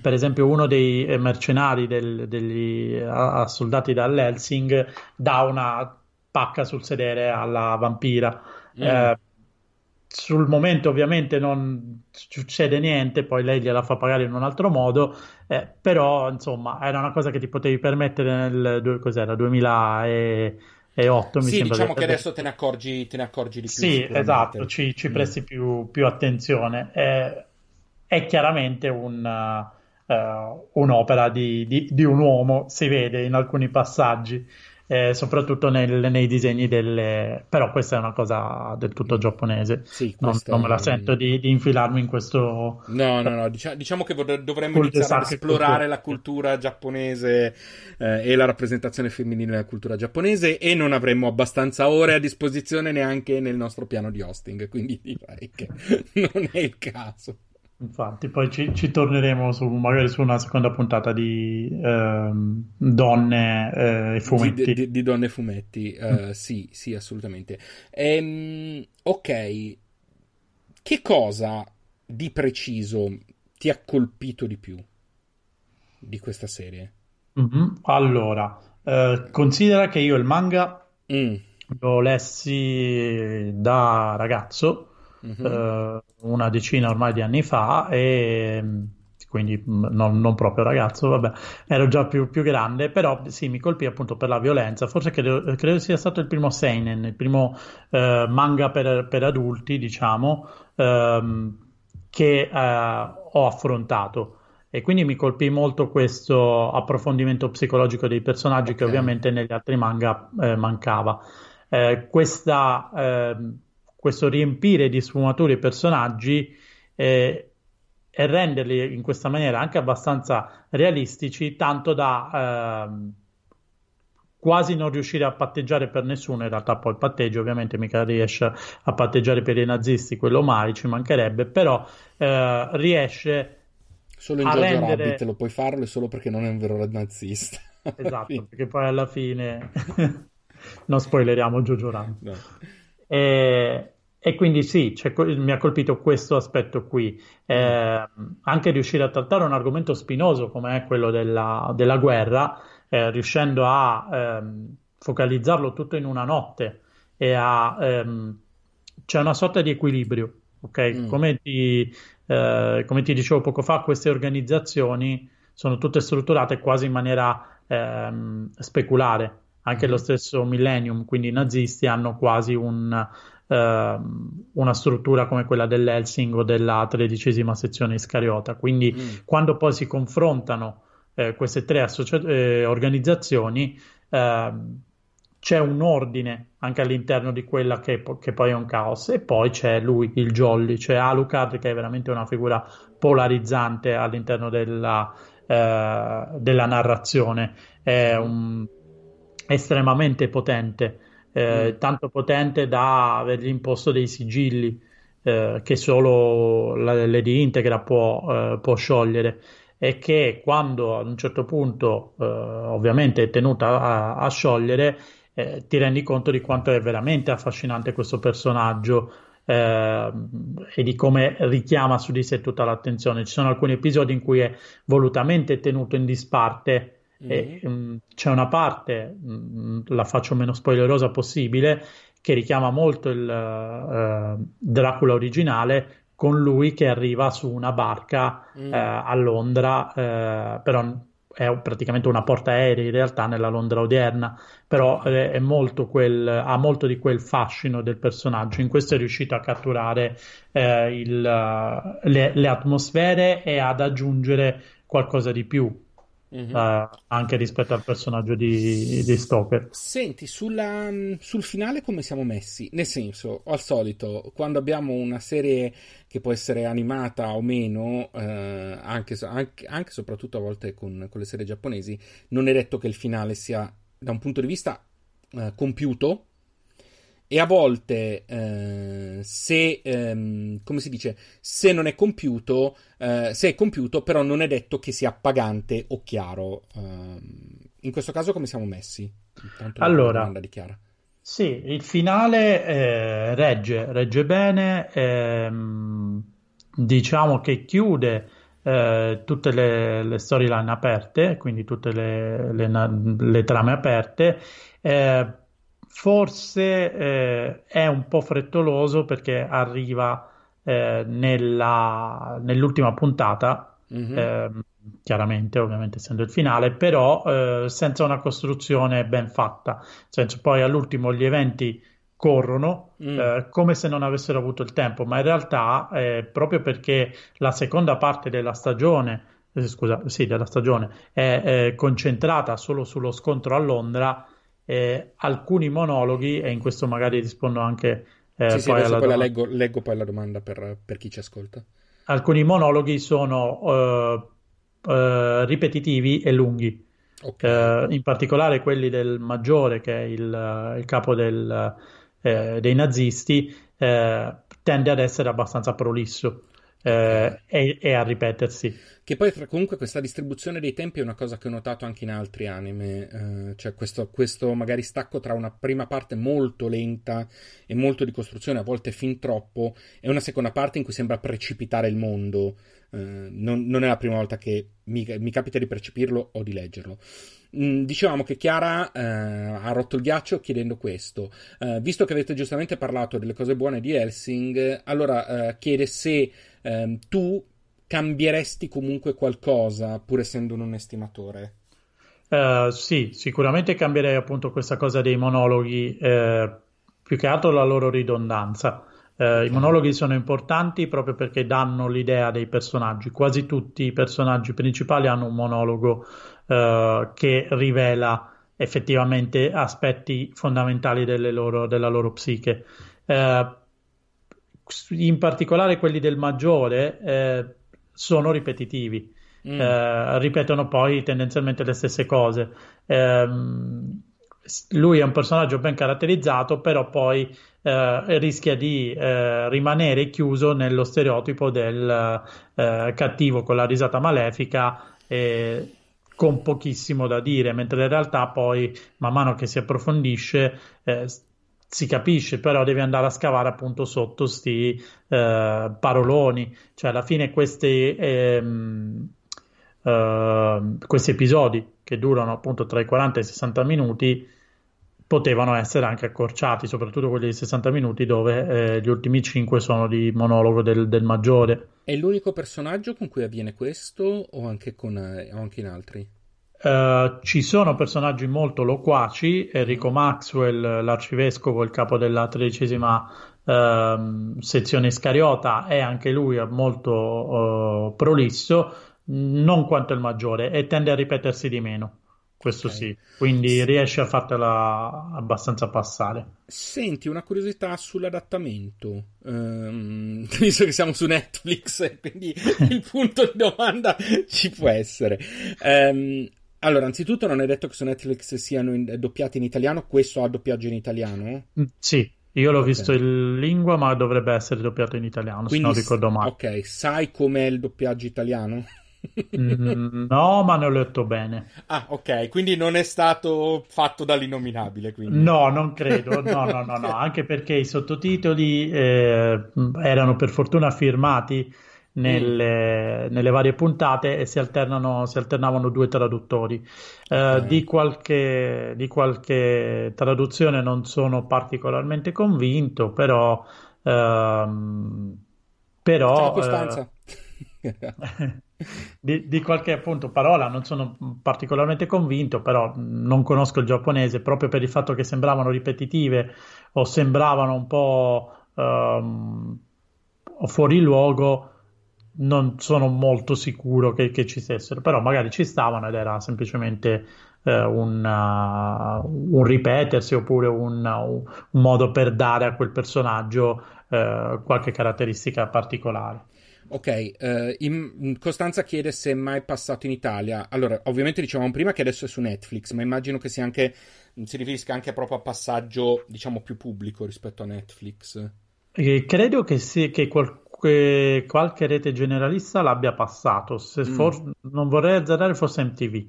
per esempio, uno dei mercenari del, degli a, soldati dall'Helsing dà una pacca sul sedere alla vampira Mm. Eh, sul momento ovviamente non succede niente, poi lei gliela fa pagare in un altro modo, eh, però insomma era una cosa che ti potevi permettere nel cos'era, 2008 mi sì, sembra. diciamo che adesso te ne accorgi, te ne accorgi di più. Sì, esatto, ci, ci mm. presti più, più, attenzione. Eh, è chiaramente un, uh, un'opera di, di, di un uomo, si vede in alcuni passaggi eh, soprattutto nel, nei disegni delle... però questa è una cosa del tutto giapponese, sì, non, non, me la sento di, di, infilarmi in questo... No, no, no, diciamo, diciamo che dovremmo iniziare ad esplorare la cultura giapponese eh, e la rappresentazione femminile della cultura giapponese e non avremmo abbastanza ore a disposizione neanche nel nostro piano di hosting, quindi direi che <laughs> non è il caso. Infatti, poi ci, ci torneremo su, magari su una seconda puntata di ehm, donne e eh, fumetti. Di, di, di, donne e fumetti, uh, mm. sì, sì, assolutamente. Ehm, ok, che cosa di preciso ti ha colpito di più di questa serie? Mm-hmm. Allora, eh, considera che io il manga mm. lo lessi da ragazzo uh-huh. eh, una decina ormai di anni fa e quindi non, non, proprio ragazzo, vabbè, ero già più, più, grande, però sì, mi colpì appunto per la violenza, forse credo, credo sia stato il primo seinen, il primo eh, manga per, per, adulti, diciamo, ehm, che eh, ho affrontato. E quindi mi colpì molto questo approfondimento psicologico dei personaggi okay. che ovviamente negli altri manga eh, mancava. Eh, questa ehm, questo riempire di sfumature i personaggi eh, e renderli in questa maniera anche abbastanza realistici, tanto da eh, quasi non riuscire a patteggiare per nessuno. In realtà, poi il patteggio ovviamente mica riesce a patteggiare per i nazisti, quello mai ci mancherebbe, però eh, riesce. Solo in a Jojo rendere... Rabbit lo puoi farlo solo perché non è un vero nazista. <laughs> Esatto, perché poi alla fine <laughs> non spoileriamo Jojo Rabbit. No. E, e quindi sì, mi ha colpito questo aspetto qui. Eh, anche riuscire a trattare un argomento spinoso come è quello della, della guerra, eh, riuscendo a ehm, focalizzarlo tutto in una notte e a... Ehm, c'è una sorta di equilibrio, ok? Mm. Come, ti, eh, come, ti, dicevo poco fa, queste organizzazioni sono tutte strutturate quasi in maniera ehm, speculare. Anche mm. lo stesso Millennium, quindi i nazisti, hanno quasi un una struttura come quella dell'Helsing o della tredicesima sezione Iscariota. Quindi mm. quando poi si confrontano eh, queste tre associa- eh, organizzazioni eh, c'è un ordine anche all'interno di quella che, che, poi è un caos e poi c'è lui, il Jolly, c'è Alucard che è veramente una figura polarizzante all'interno della, eh, della narrazione, è un, estremamente potente eh, mm. tanto potente da avergli imposto dei sigilli eh, che solo la Lady Integra può, eh, può, sciogliere e che quando ad un certo punto eh, ovviamente è tenuta a, a sciogliere ti rendi conto di quanto è veramente affascinante questo personaggio eh, e di come richiama su di sé tutta l'attenzione. Ci sono alcuni episodi in cui è volutamente tenuto in disparte. E, um, c'è una parte, um, la faccio meno spoilerosa possibile, che richiama molto il uh, Dracula originale con lui che arriva su una barca mm. uh, a Londra, uh, però è praticamente una portaerei in realtà nella Londra odierna, però è molto quel, ha molto di quel fascino del personaggio. In questo è riuscito a catturare il, le, le, atmosfere e ad aggiungere qualcosa di più. Mm-hmm. Uh, anche rispetto al personaggio di, di Stoker. Senti, sulla, sul finale come siamo messi? Nel senso, al solito, quando abbiamo una serie che può essere animata o meno, eh, anche, anche, anche, soprattutto a volte con, con, le serie giapponesi, non è detto che il finale sia da un punto di vista eh, compiuto, e a volte eh, se ehm, come si dice se non è compiuto eh, se è compiuto però non è detto che sia pagante o chiaro ehm, in questo caso come siamo messi Intanto allora di Chiara. sì il finale eh, regge regge bene ehm, diciamo che chiude eh, tutte le, le storyline aperte quindi tutte le, le, le trame aperte eh, forse eh, è un po' frettoloso perché arriva eh, nella, nell'ultima puntata, mm-hmm. eh, chiaramente, ovviamente essendo il finale, però eh, senza una costruzione ben fatta. Nel senso, poi all'ultimo gli eventi corrono mm. Eh, come se non avessero avuto il tempo, ma in realtà eh, proprio perché la seconda parte della stagione scusa, sì, della stagione è concentrata solo sullo scontro a Londra, eh, alcuni monologhi, e in questo magari rispondo anche eh, sì, sì, poi alla poi la leggo, leggo, poi la domanda per, per, chi ci ascolta. Alcuni monologhi sono uh, uh, ripetitivi e lunghi. Okay. Uh, in particolare quelli del maggiore, che è il, il capo del, dei nazisti, tende ad essere abbastanza prolisso eh, e, e, a ripetersi. Che poi comunque questa distribuzione dei tempi è una cosa che ho notato anche in altri anime, eh, cioè questo, questo, magari stacco tra una prima parte molto lenta e molto di costruzione, a volte fin troppo, e una seconda parte in cui sembra precipitare il mondo. Eh, non, non, è la prima volta che mi, mi capita di percepirlo o di leggerlo. Mm, dicevamo che Chiara eh, ha rotto il ghiaccio chiedendo questo. Eh, visto che avete giustamente parlato delle cose buone di Helsing, allora eh, chiede se ehm, tu cambieresti comunque qualcosa pur essendo un estimatore? Uh, sì, sicuramente cambierei appunto questa cosa dei monologhi, eh, più che altro la loro ridondanza. Eh, I monologhi sono importanti proprio perché danno l'idea dei personaggi. Quasi tutti i personaggi principali hanno un monologo eh, che rivela effettivamente aspetti fondamentali loro, della loro psiche. Eh, in particolare quelli del maggiore, eh, sono ripetitivi. Mm. Eh, ripetono poi tendenzialmente le stesse cose. Eh, lui è un personaggio ben caratterizzato, però poi eh, rischia di eh, rimanere chiuso nello stereotipo del eh, cattivo con la risata malefica. con pochissimo da dire, mentre in realtà poi man mano che si approfondisce eh, si capisce, però devi andare a scavare appunto sotto sti eh, paroloni, cioè alla fine questi, ehm, eh, questi episodi che durano appunto tra i 40 e i 60 minuti potevano essere anche accorciati, soprattutto quelli di 60 minuti dove eh, gli ultimi 5 sono di monologo del, del, maggiore. È l'unico personaggio con cui avviene questo o anche, con, eh, o anche in altri? Uh, ci sono personaggi molto loquaci, Enrico Maxwell, l'arcivescovo, il capo della tredicesima uh, sezione Iscariota, è anche lui molto uh, prolisso, non quanto il maggiore, e tende a ripetersi di meno. Questo okay. sì, quindi sì. riesce a fartela abbastanza passare. Senti, una curiosità sull'adattamento. Um, <laughs> visto che siamo su Netflix, <laughs> quindi il <laughs> punto di domanda ci può essere. Um, allora, anzitutto non è detto che su Netflix siano in, doppiati in italiano, questo ha doppiaggio in italiano? Mm, sì. Io l'ho okay. visto in lingua, ma dovrebbe essere doppiato in italiano, Quindi, se non ricordo male. Ok, sai com'è il doppiaggio italiano? mm, no, ma ne ho letto bene. Ah, ok, quindi non è stato fatto dall'innominabile. Quindi. No, non credo, no, no, no, no, <laughs> anche perché i sottotitoli eh, erano per fortuna firmati nelle, mm. nelle, varie puntate e si, alternano, si alternavano due traduttori. Eh, okay. di, qualche, di, qualche, traduzione non sono particolarmente convinto, però. Ehm, però. Eh, <laughs> di, di, qualche appunto parola non sono particolarmente convinto, però non conosco il giapponese proprio per il fatto che sembravano ripetitive o sembravano un po' um, fuori luogo non sono molto sicuro che, che, ci stessero, però magari ci stavano ed era semplicemente eh, un, uh, un, ripetersi oppure un, un, modo per dare a quel personaggio eh, qualche caratteristica particolare. Ok, eh, in, Costanza chiede se è mai passato in Italia. Allora, ovviamente dicevamo prima che adesso è su Netflix, ma immagino che sia anche, si riferisca anche proprio a passaggio, diciamo, più pubblico rispetto a Netflix. Eh, credo che, sì, che qual- che qualche rete generalista l'abbia passato. Se mm. for- non vorrei azzardare, forse MTV.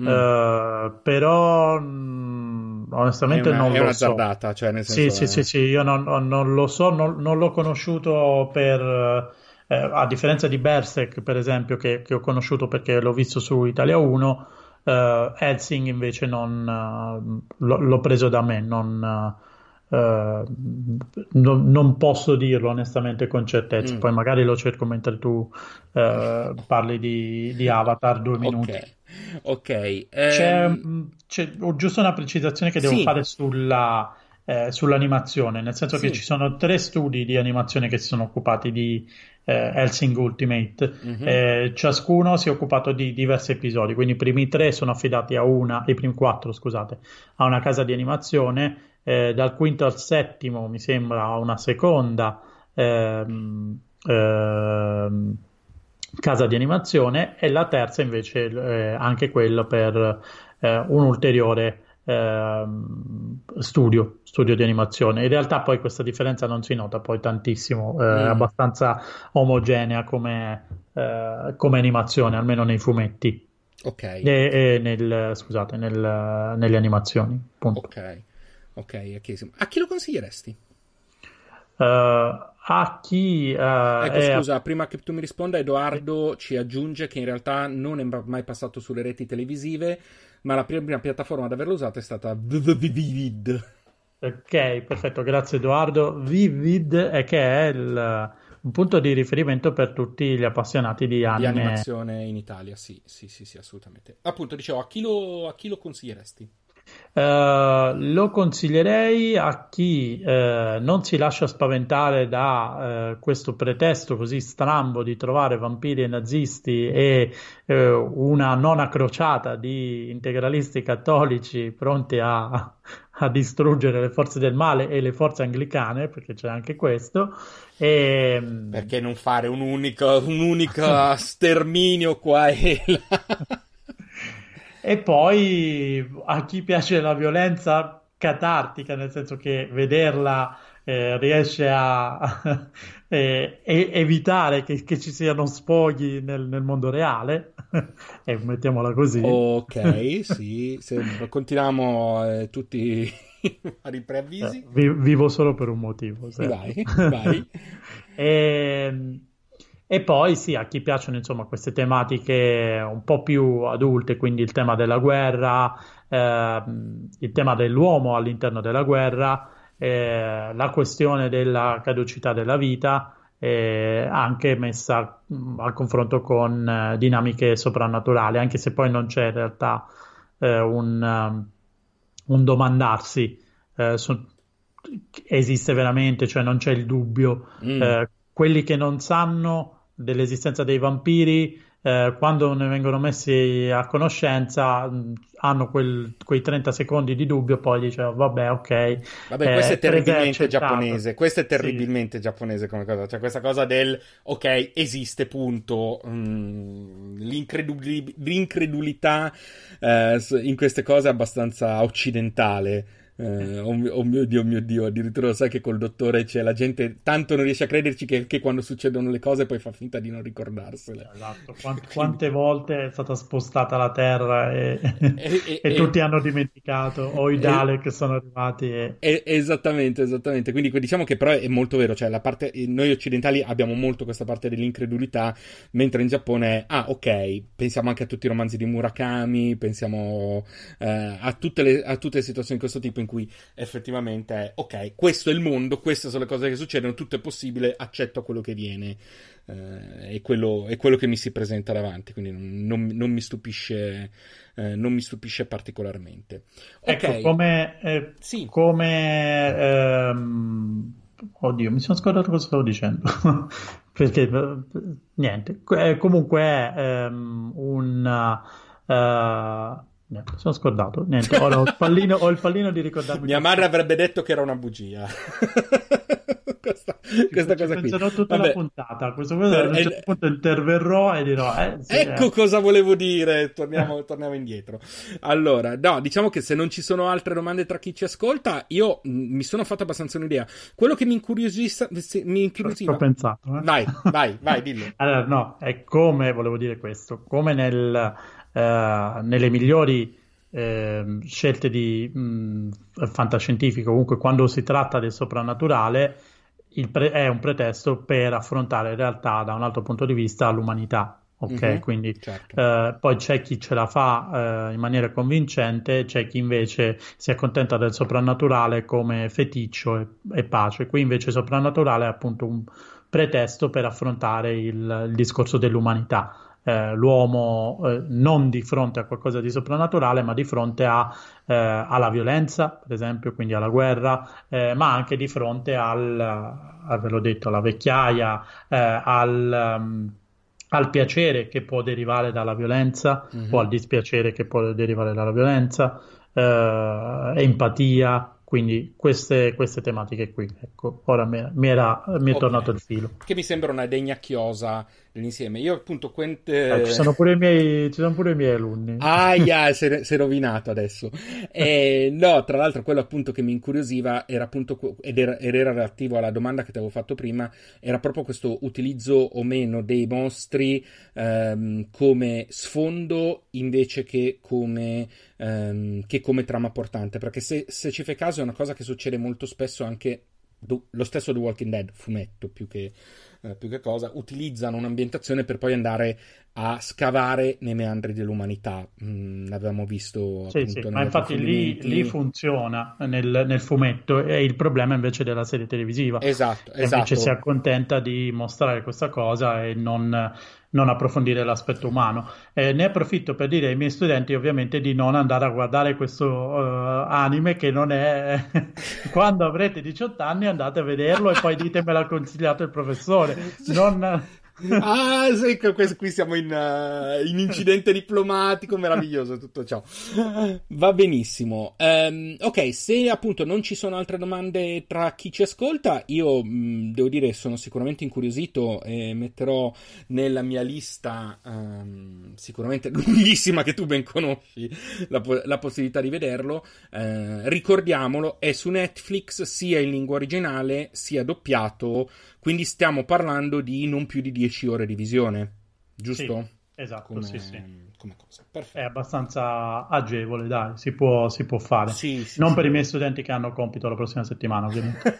Mm. Uh, però mh, mm, onestamente una, non è lo una so. Zardata, cioè nel senso sì, è... sì, sì, sì, io non, non lo so, non, non, l'ho conosciuto per eh, a differenza di Berserk, per esempio, che, che, ho conosciuto perché l'ho visto su Italia 1, eh, Helsing invece non, uh, l'ho preso da me, non, Uh, non, non, posso dirlo onestamente con certezza. Mm. Poi magari lo cerco mentre tu uh, parli di, di, Avatar due minuti. Ok, okay. C'è, um... c'è, giusto una precisazione che devo sì. fare sulla, eh, sull'animazione, nel senso sì. che ci sono tre studi di animazione che si sono occupati di eh, Helsing Ultimate. Mm-hmm. Eh, ciascuno si è occupato di diversi episodi, quindi i primi tre sono affidati a una, i primi quattro, scusate, a una casa di animazione eh, dal quinto al settimo mi sembra una seconda ehm, ehm, casa di animazione e la terza invece eh, anche quello per eh, un ulteriore ehm, studio, studio di animazione. In realtà poi questa differenza non si nota poi tantissimo, è mm. abbastanza omogenea come, eh, come animazione, almeno nei fumetti. Ok. E, e nel, scusate, nel, nelle animazioni. Punto. Ok. Ok, a chi lo consiglieresti? Uh, a chi... Uh, ecco, è... scusa, prima che tu mi risponda, Edoardo ci aggiunge che in realtà non è mai passato sulle reti televisive, ma la prima piattaforma ad averlo usato è stata Vivid. Ok, perfetto, grazie Edoardo. Vivid è che è il, un punto di riferimento per tutti gli appassionati di anime. Di animazione in Italia, sì, sì, sì, sì assolutamente. Appunto, dicevo, a chi lo, a chi lo consiglieresti? Uh, lo consiglierei a chi uh, non si lascia spaventare da uh, questo pretesto così strambo di trovare vampiri e nazisti e una nona crociata di integralisti cattolici pronti a, <laughs> a, distruggere le forze del male e le forze anglicane, perché c'è anche questo. E... Perché non fare un unico, un unico <laughs> sterminio qua e là? <laughs> E poi a chi piace la violenza catartica, nel senso che vederla eh, riesce a <laughs> eh, evitare che, che, ci siano sfoghi nel, nel mondo reale, <laughs> e mettiamola così. Ok, <laughs> sì, se continuiamo eh, tutti a ripreavvisi. Eh, vi, vivo solo per un motivo. Certo. Vai, vai. e, ehm, e poi sì, a chi piacciono insomma queste tematiche un po' più adulte, quindi il tema della guerra, eh, il tema dell'uomo all'interno della guerra, eh, la questione della caducità della vita, eh, anche messa mh, al confronto con eh, dinamiche soprannaturali, anche se poi non c'è in realtà eh, un, um, un, domandarsi. Eh, su, esiste veramente, cioè non c'è il dubbio. Mm. quelli che non sanno dell'esistenza dei vampiri, eh, quando ne vengono messi a conoscenza mh, hanno quel, quei 30 secondi di dubbio, poi dice vabbè ok. Vabbè, questo è terribilmente giapponese, questo è terribilmente sì. giapponese come cosa, cioè questa cosa del ok, esiste punto, mm, l'incredul- l'incredulità eh, in queste cose è abbastanza occidentale. Eh, oh, mio, oh, mio, Dio, mio Dio, addirittura lo sai che col dottore c'è la gente tanto non riesce a crederci che anche quando succedono le cose poi fa finta di non ricordarsele. Esatto, quante, quante volte è stata spostata la Terra e, e, e, <laughs> e tutti hanno dimenticato, o i Dalek sono arrivati. esattamente, esattamente. Quindi diciamo che però è molto vero, cioè la parte, noi occidentali abbiamo molto questa parte dell'incredulità, mentre in Giappone, ah ok, pensiamo anche a tutti i romanzi di Murakami, pensiamo eh, a, tutte le, a tutte le situazioni di questo tipo in cui effettivamente è ok, questo è il mondo, queste sono le cose che succedono, tutto è possibile, accetto quello che viene. Eh, è, quello, è, quello, che mi si presenta davanti, quindi non, non, mi stupisce. Eh, non mi stupisce particolarmente. Ecco, okay. Ecco, come, eh, sì. come ehm, oddio, mi sono scordato cosa stavo dicendo. <laughs> Perché eh, niente, eh, comunque è ehm, un uh, Niente, sono scordato. Niente, ho, il pallino, ho il pallino di ricordarmi. Mia madre avrebbe detto che era una bugia. <laughs> questa, questa cosa qui. Penserò tutta Vabbè. la puntata. A questo punto, a un certo punto interverrò e dirò: eh, sì, Ecco eh. cosa volevo dire. Torniamo, torniamo, indietro. Allora, no, diciamo che se non ci sono altre domande tra chi ci ascolta, io mm, mi sono fatto abbastanza un'idea. Quello che mi incuriosisce. Mi incuriosiva. Ho pensato. Eh? Vai, vai, vai, dillo. <laughs> allora, no, è come volevo dire questo. Come nel eh, nelle migliori eh, scelte di mh, fantascientifico, comunque quando si tratta del soprannaturale, pre- è un pretesto per affrontare in realtà da un altro punto di vista l'umanità. Ok, mm-hmm, quindi certo. eh, poi c'è chi ce la fa eh, in maniera convincente, c'è chi invece si accontenta del soprannaturale come feticcio e, e pace. Qui invece soprannaturale è appunto un pretesto per affrontare il, il discorso dell'umanità eh, l'uomo eh, non di fronte a qualcosa di soprannaturale, ma di fronte a, eh, alla violenza, per esempio, quindi alla guerra, eh, ma anche di fronte al, al ve l'ho detto, alla vecchiaia, eh, al, um, al, piacere che può derivare dalla violenza mm-hmm. o al dispiacere che può derivare dalla violenza, eh, empatia, quindi queste, queste, tematiche qui, ecco, ora mi, mi, era, mi è okay. tornato il filo. Che mi sembra una degna chiosa dell'insieme. Io appunto... Quente... Eh, ci, sono pure i miei, ci sono pure i miei alunni. Aia, <laughs> si è rovinato adesso. E, no, tra l'altro quello appunto che mi incuriosiva era appunto, ed era, ed era relativo alla domanda che ti avevo fatto prima, era proprio questo utilizzo o meno dei mostri ehm, come sfondo invece che come, ehm, che come trama portante. Perché se, se ci fai caso è una cosa che succede molto spesso anche lo stesso The Walking Dead, fumetto più che, eh, più che cosa, utilizzano un'ambientazione per poi andare a scavare nei meandri dell'umanità. Mm, l'avevamo visto sì, appunto, sì, ma infatti lì, lì, funziona nel, nel, fumetto è il problema invece della serie televisiva. Esatto, esatto. Invece si accontenta di mostrare questa cosa e non non approfondire l'aspetto umano. Eh, ne approfitto per dire ai miei studenti ovviamente di non andare a guardare questo uh, anime che non è... <laughs> Quando avrete 18 anni andate a vederlo e poi dite me l'ha consigliato il professore. <laughs> Non <laughs> ah, sì, qui siamo in, uh, in, incidente diplomatico, meraviglioso tutto ciò. Va benissimo. Um, ok, se appunto non ci sono altre domande tra chi ci ascolta, io mh, mm, devo dire sono sicuramente incuriosito e metterò nella mia lista, um, sicuramente <laughs> lunghissima che tu ben conosci, la, la possibilità di vederlo. Uh, ricordiamolo, è su Netflix sia in lingua originale sia doppiato quindi stiamo parlando di non più di 10 ore di visione, giusto? Sì, esatto, come, sì, sì. Come cosa. Perfetto. È abbastanza agevole, dai, si può, si può fare. Sì, sì, non sì. per i miei studenti che hanno compito la prossima settimana, ovviamente.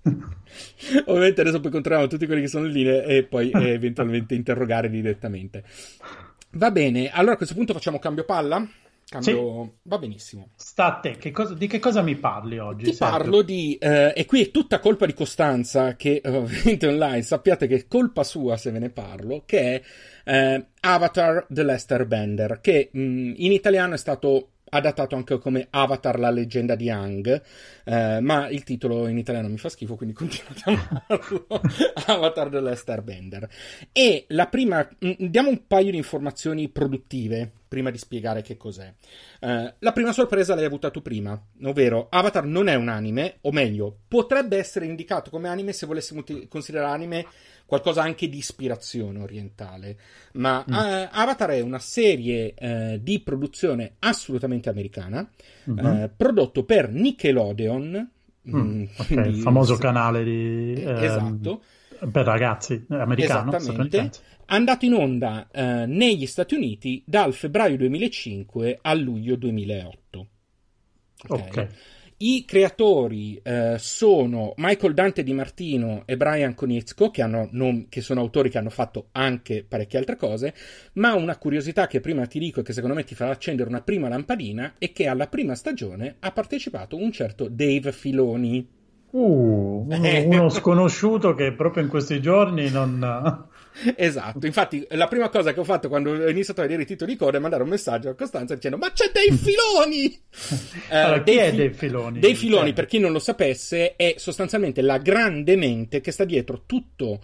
<laughs> ovviamente adesso poi controlliamo tutti quelli che sono in linea e poi eh, eventualmente interrogare direttamente. Va bene, allora a questo punto facciamo cambio palla? Cambio... Sì. Va benissimo. Sta a te, che cosa, di che cosa mi parli oggi? Ti Sergio? parlo di... Eh, e qui è tutta colpa di Costanza, che <laughs> ovviamente online sappiate che è colpa sua se ve ne parlo, che è eh, Avatar The Lester Bender, che mh, in italiano è stato adattato anche come Avatar la leggenda di Ang, eh, ma il titolo in italiano mi fa schifo, quindi <laughs> continuo a chiamarlo Avatar The Lester Bender. E la prima, mh, diamo un paio di informazioni produttive prima di spiegare che cos'è. Uh, la prima sorpresa l'hai avuta tu prima, ovvero Avatar non è un anime, o meglio, potrebbe essere indicato come anime se volessimo t- considerare anime qualcosa anche di ispirazione orientale. Ma mm. uh, Avatar è una serie uh, di produzione assolutamente americana, mm-hmm. prodotto per Nickelodeon. Mm, mm okay, il famoso canale di... Esatto. Ehm, per ragazzi, americano. Esattamente andato in onda eh, negli Stati Uniti dal febbraio 2005 al luglio 2008. Ok. okay. I creatori eh, sono Michael Dante Di Martino e Brian Konietzko, che, hanno, non, che, sono autori che hanno fatto anche parecchie altre cose, ma una curiosità che prima ti dico e che secondo me ti farà accendere una prima lampadina è che alla prima stagione ha partecipato un certo Dave Filoni. Uh, uno, <laughs> uno sconosciuto che proprio in questi giorni non... Esatto, infatti la prima cosa che ho fatto quando ho iniziato a vedere i titoli di coda è mandare un messaggio a Costanza dicendo ma c'è dei filoni! <laughs> allora, uh, chi è dei filoni? Dei filoni, cioè. per chi non lo sapesse, è sostanzialmente la grande mente che sta dietro tutto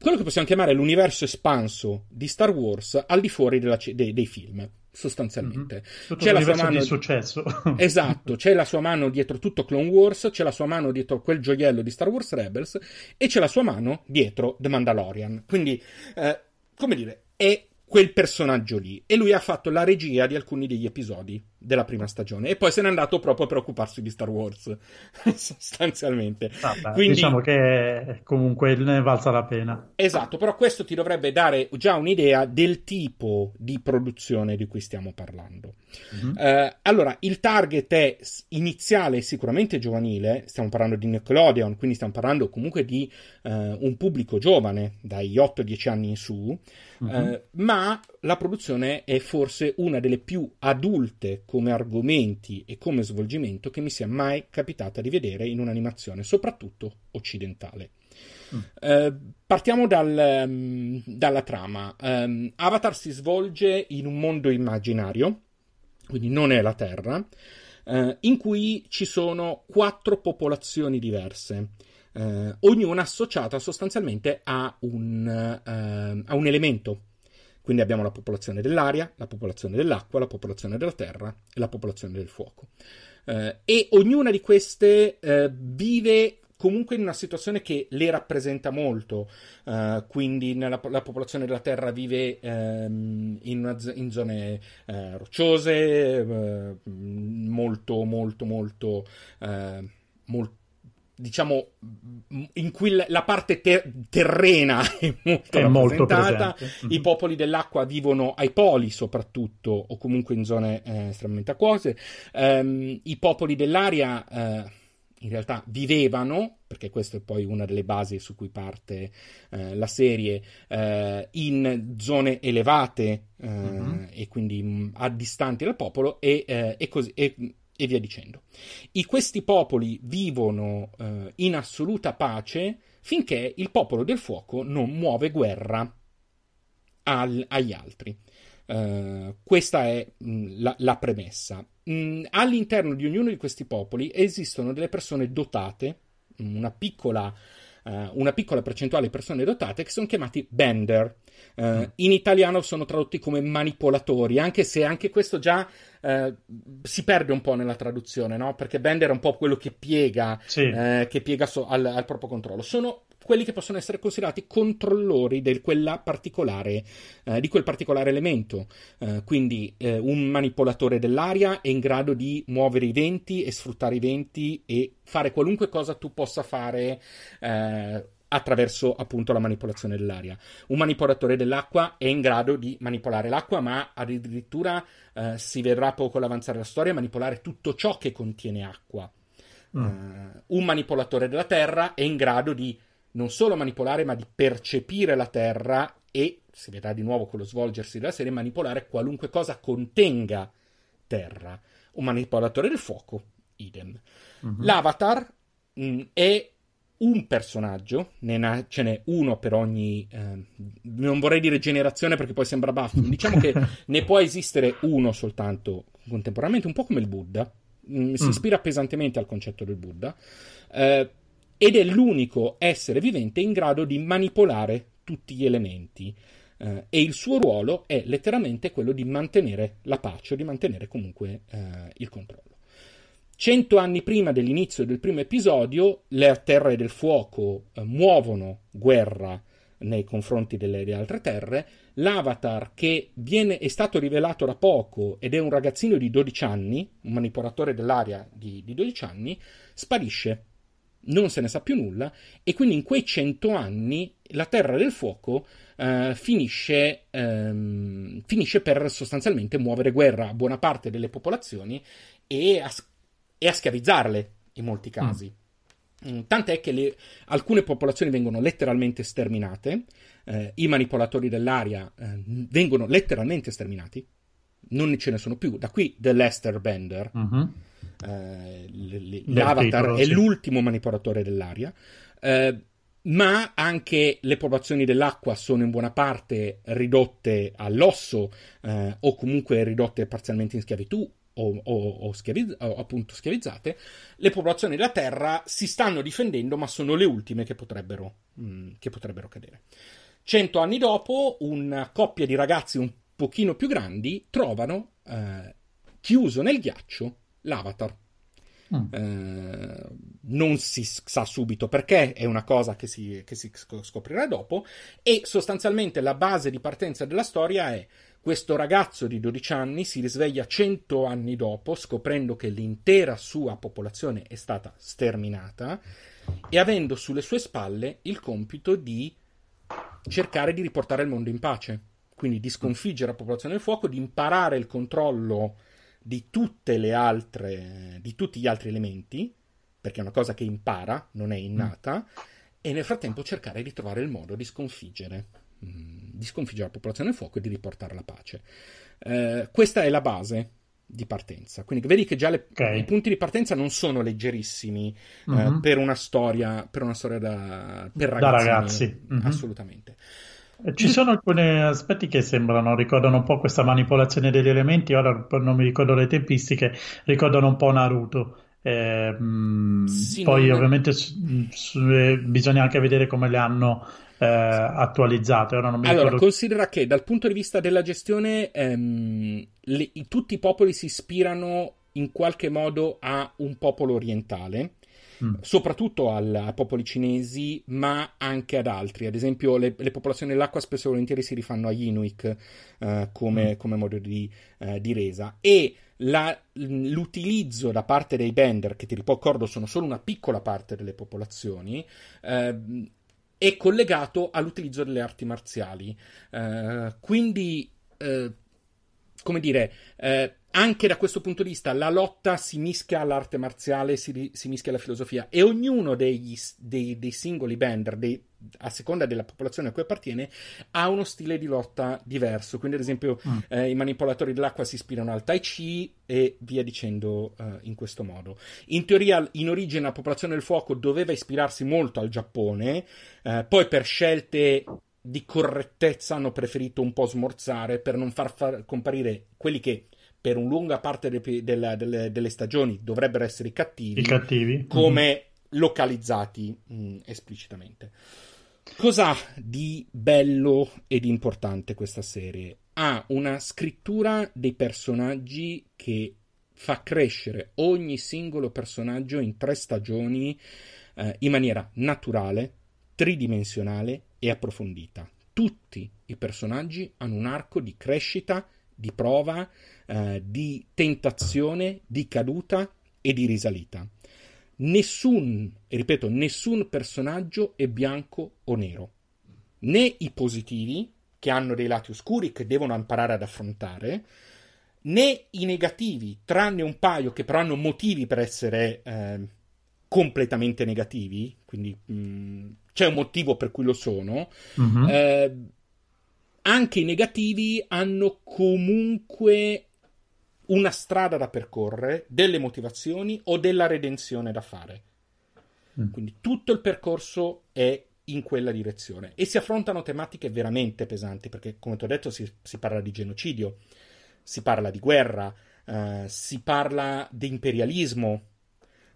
quello che possiamo chiamare l'universo espanso di Star Wars al di fuori della, dei, dei film sostanzialmente. Mm-hmm. C'è la sua mano di successo. <laughs> esatto, c'è la sua mano dietro tutto Clone Wars, c'è la sua mano dietro quel gioiello di Star Wars Rebels e c'è la sua mano dietro The Mandalorian. Quindi, eh, come dire, è quel personaggio lì e lui ha fatto la regia di alcuni degli episodi della prima stagione e poi se n'è andato proprio per occuparsi di Star Wars <laughs> sostanzialmente Vabbè, Quindi, diciamo che comunque ne valsa la pena esatto però questo ti dovrebbe dare già un'idea del tipo di produzione di cui stiamo parlando mm-hmm. uh, allora il target è iniziale sicuramente giovanile stiamo parlando di Nickelodeon quindi stiamo parlando comunque di uh, un pubblico giovane dai 8-10 anni in su mm-hmm. uh, ma la produzione è forse una delle più adulte come argomenti e come svolgimento che mi sia mai capitata di vedere in un'animazione, soprattutto occidentale. Mm. Uh, partiamo dal, um, dalla trama. Um, Avatar si svolge in un mondo immaginario, quindi non è la Terra, uh, in cui ci sono quattro popolazioni diverse. Uh, ognuna associata sostanzialmente a un, a un elemento quindi abbiamo la popolazione dell'aria, la popolazione dell'acqua, la popolazione della terra e la popolazione del fuoco. Eh, e ognuna di queste eh, vive comunque in una situazione che le rappresenta molto. Uh, quindi nella, la popolazione della Terra vive um, in, una, in, zone uh, rocciose, uh, molto, molto, molto, molto diciamo, in cui la parte ter- terrena <laughs> è molto è rappresentata. Molto I popoli dell'acqua vivono ai poli, soprattutto, o comunque in zone eh, estremamente acquose. Um, I popoli dell'aria. Uh, in realtà vivevano, perché questa è poi una delle basi su cui parte eh, la serie, eh, in zone elevate eh, uh-huh. e quindi mh, a distanti dal popolo e, eh, e, così, e e via dicendo. I, questi popoli vivono eh, in assoluta pace finché il popolo del fuoco non muove guerra al, agli altri. Uh, questa è mh, mm, la, la, premessa. Mh, all'interno di ognuno di questi popoli esistono delle persone dotate, una piccola, uh, una piccola percentuale di persone dotate che sono chiamati bender. Uh, in italiano sono tradotti come manipolatori, anche se anche questo già eh, si perde un po' nella traduzione, no? Perché Bender è un po' quello che piega, sì. eh, che piega so- al, al proprio controllo. Sono quelli che possono essere considerati controllori eh, di quel particolare elemento. Eh, quindi eh, un manipolatore dell'aria è in grado di muovere i venti e sfruttare i venti e fare qualunque cosa tu possa fare attraverso appunto la manipolazione dell'aria. Un manipolatore dell'acqua è in grado di manipolare l'acqua, ma addirittura eh, si vedrà poco all'avanzare la storia manipolare tutto ciò che contiene acqua. Mm. Uh, un manipolatore della terra è in grado di non solo manipolare, ma di percepire la terra e, si vedrà di nuovo con lo svolgersi della serie, manipolare qualunque cosa contenga terra. Un manipolatore del fuoco, idem. Mm-hmm. L'avatar mh, mm, è un personaggio, ne ce n'è uno per ogni, eh, non vorrei dire generazione perché poi sembra baffo, <laughs> diciamo che ne può esistere uno soltanto contemporaneamente, un po' come il Buddha, mm, si mm. ispira pesantemente al concetto del Buddha, eh, ed è l'unico essere vivente in grado di manipolare tutti gli elementi. Uh, e il suo ruolo è letteralmente quello di mantenere la pace, di mantenere comunque uh, il controllo. Cento anni prima dell'inizio del primo episodio, le terre del fuoco uh, muovono guerra nei confronti delle, delle, altre terre. L'avatar, che viene, è stato rivelato da poco ed è un ragazzino di 12 anni, un manipolatore dell'aria di, di 12 anni, sparisce non se ne sa più nulla e quindi in quei cento anni la Terra del Fuoco eh, finisce, ehm, finisce, per sostanzialmente muovere guerra a buona parte delle popolazioni e a, e a schiavizzarle in molti casi. Mm. Tant'è che le, alcune popolazioni vengono letteralmente sterminate, eh, i manipolatori dell'aria eh, vengono letteralmente sterminati, non ce ne sono più. Da qui The Lester Bender. Uh-huh eh, l'avatar titolo, è sì. l'ultimo manipolatore dell'aria. Eh, ma anche le popolazioni dell'acqua sono in buona parte ridotte all'osso eh, o comunque ridotte parzialmente in schiavitù o, o, o, schiavizz- o, appunto schiavizzate, le popolazioni della Terra si stanno difendendo, ma sono le ultime che potrebbero, mh, mm, che potrebbero cadere. Cento anni dopo, una coppia di ragazzi un pochino più grandi trovano eh, chiuso nel ghiaccio l'avatar. Mm. Eh, non si sa subito perché, è una cosa che si, che si scoprirà dopo. E sostanzialmente la base di partenza della storia è questo ragazzo di 12 anni si risveglia 100 anni dopo, scoprendo che l'intera sua popolazione è stata sterminata e avendo sulle sue spalle il compito di cercare di riportare il mondo in pace. Quindi di sconfiggere la popolazione del fuoco, di imparare il controllo di tutte le altre, di tutti gli altri elementi, perché è una cosa che impara, non è innata, mm. e nel frattempo cercare di trovare il modo di sconfiggere, mm, di sconfiggere la popolazione del fuoco e di riportare la pace. Eh, questa è la base di partenza. Quindi vedi che già le, okay. i punti di partenza non sono leggerissimi mm-hmm. eh, per una storia, per una storia da, per ragazzi. Da ragazzi. Mm-hmm. Assolutamente. Ci sono alcuni aspetti che sembrano, ricordano un po' questa manipolazione degli elementi, ora non mi ricordo le tempistiche, ricordano un po' Naruto. Eh, sì, poi non... ovviamente su, su, eh, bisogna anche vedere come le hanno eh, attualizzate. Ora non mi allora, considera che dal punto di vista della gestione ehm, le, tutti i popoli si ispirano in qualche modo a un popolo orientale mm. soprattutto al, ai popoli cinesi, ma anche ad altri. Ad esempio, le, le, popolazioni dell'acqua spesso e volentieri si rifanno agli Inuit uh, come, mm. come, modo di, uh, di resa. E la, l'utilizzo da parte dei Bender, che ti ricordo sono solo una piccola parte delle popolazioni, uh, è collegato all'utilizzo delle arti marziali. quindi, come dire, anche da questo punto di vista la lotta si mischia all'arte marziale, si, si mischia alla filosofia e ognuno degli, dei, dei, singoli bender, dei, a seconda della popolazione a cui appartiene, ha uno stile di lotta diverso. Quindi, ad esempio, mm. eh, i manipolatori dell'acqua si ispirano al Tai Chi e via dicendo eh, in questo modo. In teoria, in origine, la popolazione del fuoco doveva ispirarsi molto al Giappone, eh, poi per scelte di correttezza hanno preferito un po' smorzare per non far, far comparire quelli che per una lunga parte de, de, de, delle stagioni dovrebbero essere i cattivi, I cattivi. come mm-hmm. localizzati mh, mm, esplicitamente. Cos'ha di bello e di importante questa serie? Ha una scrittura dei personaggi che fa crescere ogni singolo personaggio in tre stagioni eh, in maniera naturale, tridimensionale e approfondita. Tutti i personaggi hanno un arco di crescita, di prova, eh, di tentazione, di caduta e di risalita. Nessun, ripeto, nessun personaggio è bianco o nero. Né i positivi, che hanno dei lati oscuri che devono imparare ad affrontare, né i negativi, tranne un paio che però hanno motivi per essere eh, completamente negativi, quindi mh, mm, c'è un motivo per cui lo sono. Uh-huh. Eh, anche i negativi hanno comunque una strada da percorrere, delle motivazioni o della redenzione da fare. Mm. Quindi tutto il percorso è in quella direzione e si affrontano tematiche veramente pesanti perché, come ti ho detto, si, si parla di genocidio, si parla di guerra, uh, si parla di imperialismo,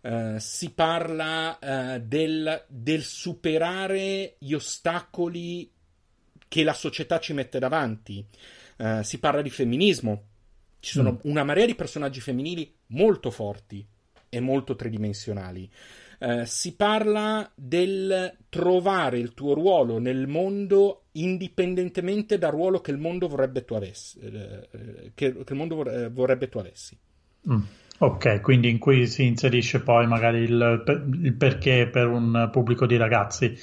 uh, si parla uh, del, del superare gli ostacoli che la società ci mette davanti. Uh, si parla di femminismo. Ci sono mm. una marea di personaggi femminili molto forti e molto tridimensionali. Si parla del trovare il tuo ruolo nel mondo indipendentemente dal ruolo che il mondo vorrebbe tu avessi. Che, che, il mondo vor- vorrebbe tu avessi. Mm. Ok, quindi in cui si inserisce poi magari il, il perché per un pubblico di ragazzi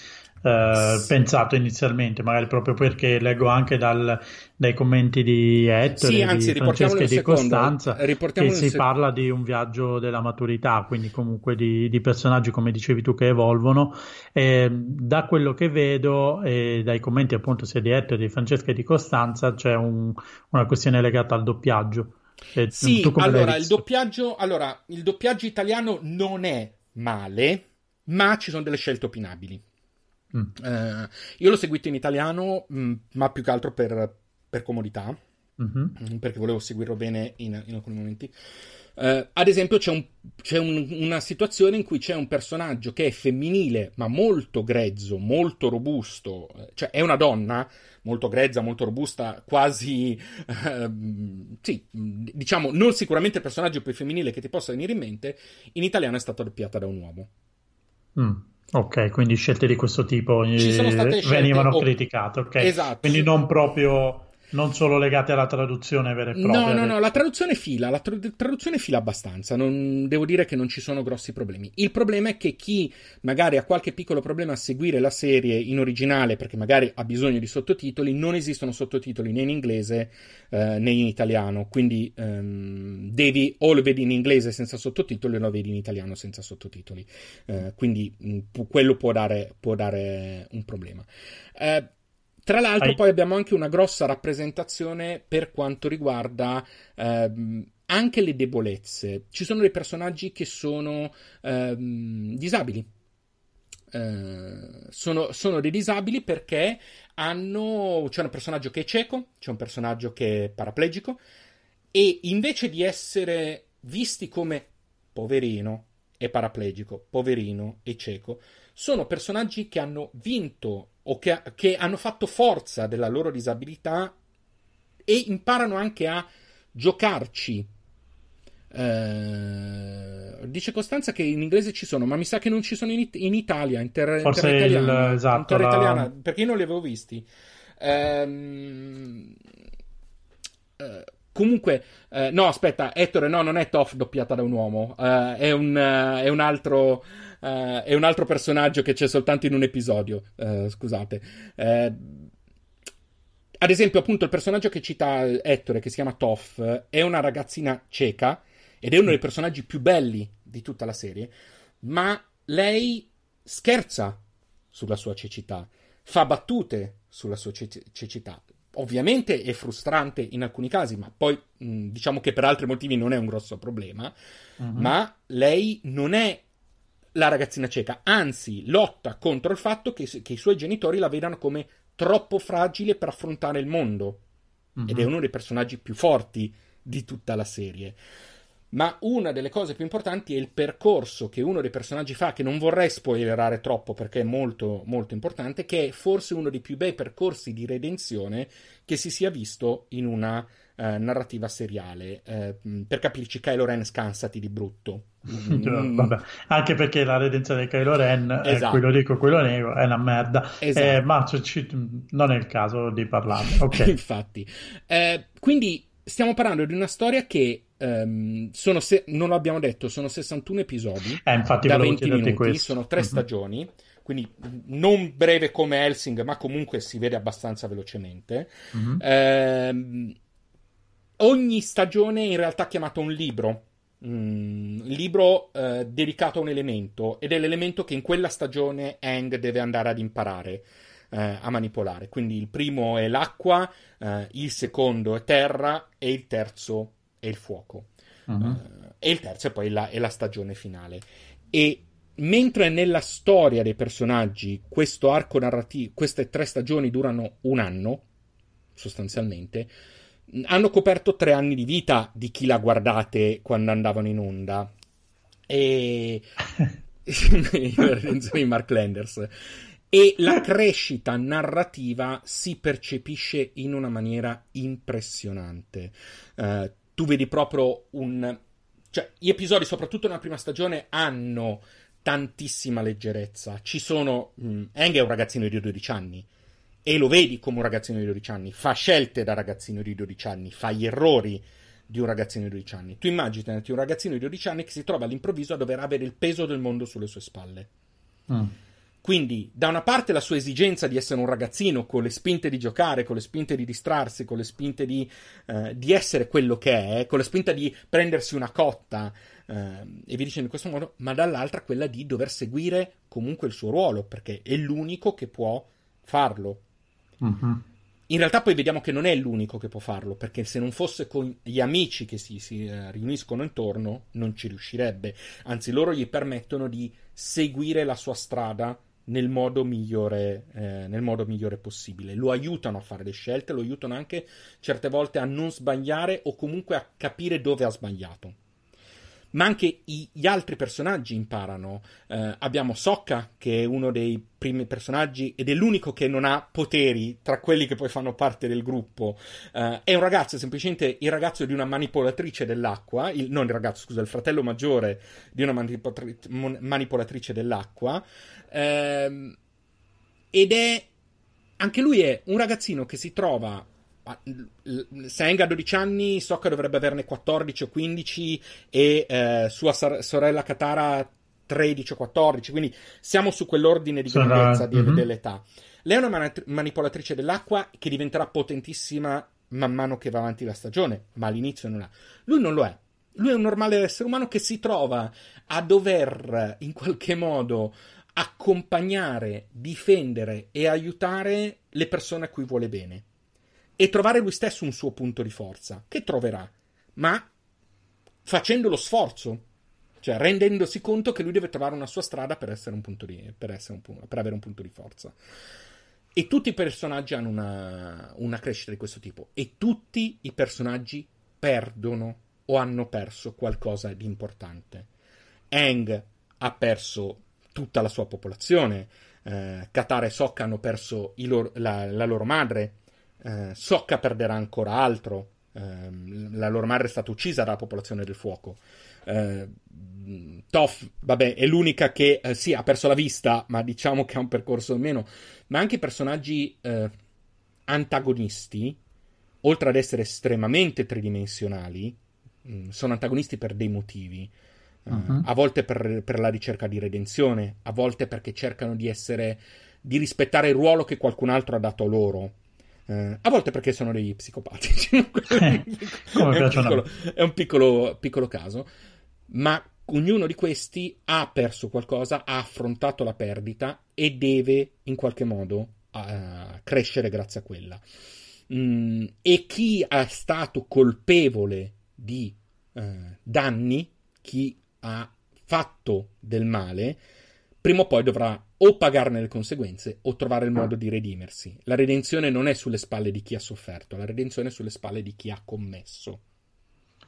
eh, pensato inizialmente, magari proprio perché leggo anche dal, dai commenti di Ettore, sì, anzi, di Francesca e di Costanza che si sec- parla di un viaggio della maturità, quindi comunque di, di personaggi, come dicevi tu, che evolvono. E, da quello che vedo e dai commenti appunto sia di Ettore, di Francesca e di Costanza c'è un, una questione legata al doppiaggio. E sì, allora il, doppiaggio, allora il doppiaggio italiano non è male, ma ci sono delle scelte opinabili. Mm. Uh, io l'ho seguito in italiano, mh, mm, ma più che altro per, per comodità, mm-hmm. perché volevo seguirlo bene in, in alcuni momenti. Uh, ad esempio, c'è, un, c'è un, una situazione in cui c'è un personaggio che è femminile, ma molto grezzo, molto robusto, cioè è una donna molto grezza, molto robusta, quasi, uh, sì, diciamo, non sicuramente il personaggio più femminile che ti possa venire in mente, in italiano è stata doppiata da un uomo. Mm. Ok, quindi scelte di questo tipo venivano criticate, ok. Esatto. Quindi non proprio non solo legate alla traduzione vera e propria. No, no, no, la traduzione fila, la tra- traduzione fila abbastanza, non, devo dire che non ci sono grossi problemi. Il problema è che chi magari ha qualche piccolo problema a seguire la serie in originale perché magari ha bisogno di sottotitoli, non esistono sottotitoli né in inglese eh, né in italiano, quindi ehm, devi o lo vedi in inglese senza sottotitoli o lo vedi in italiano senza sottotitoli. Eh, quindi mh, mm, quello può dare, può dare un problema. Eh, tra l'altro, Hai... poi abbiamo anche una grossa rappresentazione per quanto riguarda ehm, anche le debolezze. Ci sono dei personaggi che sono ehm, disabili. Eh, sono, sono, dei disabili perché hanno. C'è un personaggio che è cieco, c'è un personaggio che è paraplegico, e invece di essere visti come poverino e paraplegico, poverino e cieco, sono personaggi che hanno vinto o che, che hanno fatto forza della loro disabilità e imparano anche a giocarci. Eh, dice Costanza che in inglese ci sono, ma mi sa che non ci sono in, it- in Italia, in, ter- Forse in terra italiana, il, esatto, in terra la... italiana, perché io non li avevo visti. Ehm, eh, comunque, eh, no, aspetta, Ettore, no, non è Toff doppiata da un uomo, eh, è un, eh, è un altro uh, è un altro personaggio che c'è soltanto in un episodio. Uh, scusate. Uh, ad esempio, appunto, il personaggio che cita Ettore, che si chiama Toff, è una ragazzina cieca ed è uno dei personaggi più belli di tutta la serie, ma lei scherza sulla sua cecità, fa battute sulla sua ce- cecità. Ovviamente è frustrante in alcuni casi, ma poi mh, diciamo che per altri motivi non è un grosso problema. Uh-huh. Ma lei non è la ragazzina cieca, anzi lotta contro il fatto che, che, i suoi genitori la vedano come troppo fragile per affrontare il mondo. Mm-hmm. Ed è uno dei personaggi più forti di tutta la serie. Ma una delle cose più importanti è il percorso che uno dei personaggi fa, che non vorrei spoilerare troppo perché è molto, molto importante, che è forse uno dei più bei percorsi di redenzione che si sia visto in una eh, narrativa seriale. Eh, per capirci, Kylo Ren scansati di brutto. Mm. Vabbè, anche perché la redenzione di Kylo Ren, esatto. quello ricco quello nego, è una merda. Esatto. Eh, ma c- c- non è il caso di parlarne. Okay. <laughs> Infatti, eh, quindi stiamo parlando di una storia che um, sono se- non l'abbiamo detto, sono 61 episodi eh, infatti da 20 minuti, questo. sono tre mm-hmm. stagioni quindi non breve come Helsing, ma comunque si vede abbastanza velocemente. Mm-hmm. Eh, ogni stagione in realtà è chiamato un libro. Mm, libro eh, dedicato a un elemento ed è l'elemento che in quella stagione Ang deve andare ad imparare eh, a manipolare. Quindi il primo è l'acqua, eh, il secondo è terra e il terzo è il fuoco. Uh-huh. e il terzo è poi la, è la stagione finale. E mentre nella storia dei personaggi questo arco narrativo, queste tre stagioni durano un anno, sostanzialmente, hanno coperto tre anni di vita di chi la guardate quando andavano in onda. E... di <laughs> <laughs> Mark Landers. e la crescita narrativa si percepisce in una maniera impressionante. Uh, tu vedi proprio un... Cioè, gli episodi, soprattutto nella prima stagione, hanno tantissima leggerezza. Ci sono... Eng è un ragazzino di 12 anni e lo vedi come un ragazzino di 12 anni, fa scelte da ragazzino di 12 anni, fa gli errori di un ragazzino di 12 anni. Tu immaginati un ragazzino di 12 anni che si trova all'improvviso a dover avere il peso del mondo sulle sue spalle. Mm. Quindi, da una parte la sua esigenza di essere un ragazzino con le spinte di giocare, con le spinte di distrarsi, con le spinte di, eh, di essere quello che è, con la spinta di prendersi una cotta eh, e vi dicendo in questo modo, ma dall'altra quella di dover seguire comunque il suo ruolo, perché è l'unico che può farlo. Mm-hmm. In realtà poi vediamo che non è l'unico che può farlo, perché se non fosse con gli amici che si, si uh, riuniscono intorno, non ci riuscirebbe. Anzi, loro gli permettono di seguire la sua strada nel modo, migliore, eh, nel modo migliore possibile. Lo aiutano a fare le scelte, lo aiutano anche certe volte a non sbagliare o comunque a capire dove ha sbagliato ma anche i, gli altri personaggi imparano. Eh, abbiamo Sokka, che è uno dei primi personaggi ed è l'unico che non ha poteri tra quelli che poi fanno parte del gruppo. Eh, è un ragazzo, semplicemente il ragazzo di una manipolatrice dell'acqua, il, non il ragazzo, scusa, il fratello maggiore di una manipolatrice dell'acqua. Ehm, ed è anche lui è un ragazzino che si trova Seng ha 12 anni, Sokka dovrebbe averne 14 o 15 e eh, sua sorella Katara 13 o 14, quindi siamo su quell'ordine di grandezza di, mm-hmm. dell'età. Lei è una man- manipolatrice dell'acqua che diventerà potentissima man mano che va avanti la stagione, ma all'inizio non è. Lui non lo è. Lui è un normale essere umano che si trova a dover in qualche modo accompagnare, difendere e aiutare le persone a cui vuole bene e trovare lui stesso un suo punto di forza, che troverà, ma facendo lo sforzo, cioè rendendosi conto che lui deve trovare una sua strada per, essere un punto di, per, essere un, per avere un punto di forza. E tutti i personaggi hanno una, una crescita di questo tipo, e tutti i personaggi perdono o hanno perso qualcosa di importante. Eng ha perso tutta la sua popolazione, eh, Katara e Sokka hanno perso loro, la, la, loro madre, eh, Sokka perderà ancora altro. Eh, la loro madre è stata uccisa dalla popolazione del fuoco. Eh, Toff, vabbè, è l'unica che eh, sì, ha perso la vista, ma diciamo che ha un percorso in meno. Ma anche i personaggi eh, antagonisti, oltre ad essere estremamente tridimensionali, mh, mm, sono antagonisti per dei motivi. Uh-huh. A volte per, per, la ricerca di redenzione, a volte perché cercano di essere di rispettare il ruolo che qualcun altro ha dato loro. Eh, a volte perché sono degli psicopatici. <laughs> è, un piccolo, è un piccolo, piccolo caso. Ma ognuno di questi ha perso qualcosa, ha affrontato la perdita e deve in qualche modo uh, crescere grazie a quella. Mm, e chi è stato colpevole di uh, danni, chi ha fatto del male, prima o poi dovrà o pagarne le conseguenze o trovare il modo di redimersi. La redenzione non è sulle spalle di chi ha sofferto, la redenzione è sulle spalle di chi ha commesso.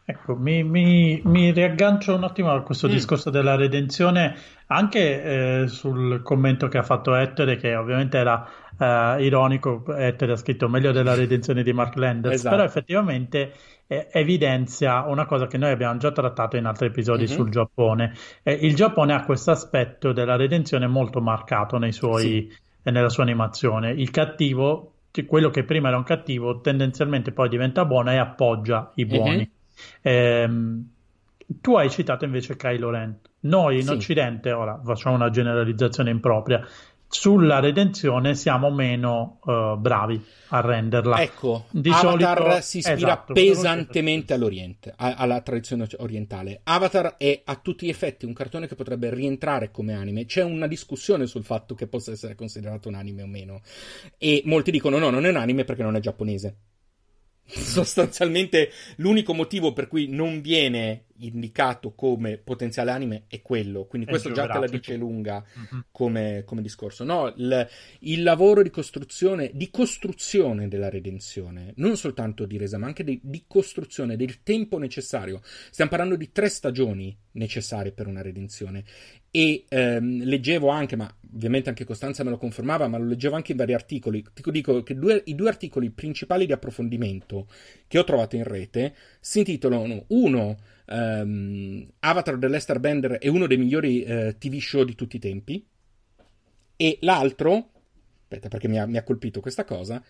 Ecco, mi, mi, mi riaggancio un attimo a questo mm. discorso della redenzione, anche eh, sul commento che ha fatto Ettore, che ovviamente era eh, ironico. Ettore ha scritto meglio della redenzione di Mark Landers, esatto. però effettivamente eh, evidenzia una cosa che noi abbiamo già trattato in altri episodi mm-hmm. sul Giappone. il Giappone ha questo aspetto della redenzione molto marcato suoi, sì. nella sua animazione. Il cattivo, quello che prima era un cattivo, tendenzialmente poi diventa buono e appoggia i buoni. Mm-hmm. Ehm, tu hai citato invece Kylo Ren. Noi in sì. Occidente, ora facciamo una generalizzazione impropria, sulla redenzione siamo meno uh, bravi a renderla. Ecco, Di Avatar solito... si ispira esatto, pesantemente all'Oriente, a- alla tradizione orientale. Avatar è a tutti gli effetti un cartone che potrebbe rientrare come anime. C'è una discussione sul fatto che possa essere considerato un anime o meno. E molti dicono no, non è un anime perché non è giapponese. Sostanzialmente l'unico motivo per cui non viene indicato come potenziale anime è quello, quindi questo già te la dice lunga mm-hmm. come, come, discorso. No, il, il, lavoro di costruzione, di costruzione della redenzione, non soltanto di resa, ma anche di, di costruzione del tempo necessario. Stiamo parlando di tre stagioni necessarie per una redenzione e ehm, leggevo anche, ma ovviamente anche Costanza me lo confermava, ma lo leggevo anche in vari articoli. Ti dico che due, i due articoli principali di approfondimento che ho trovato in rete si intitolano uno um, Avatar dell'Ester Bender è uno dei migliori uh, TV show di tutti i tempi e l'altro, aspetta perché mi ha, mi ha colpito questa cosa,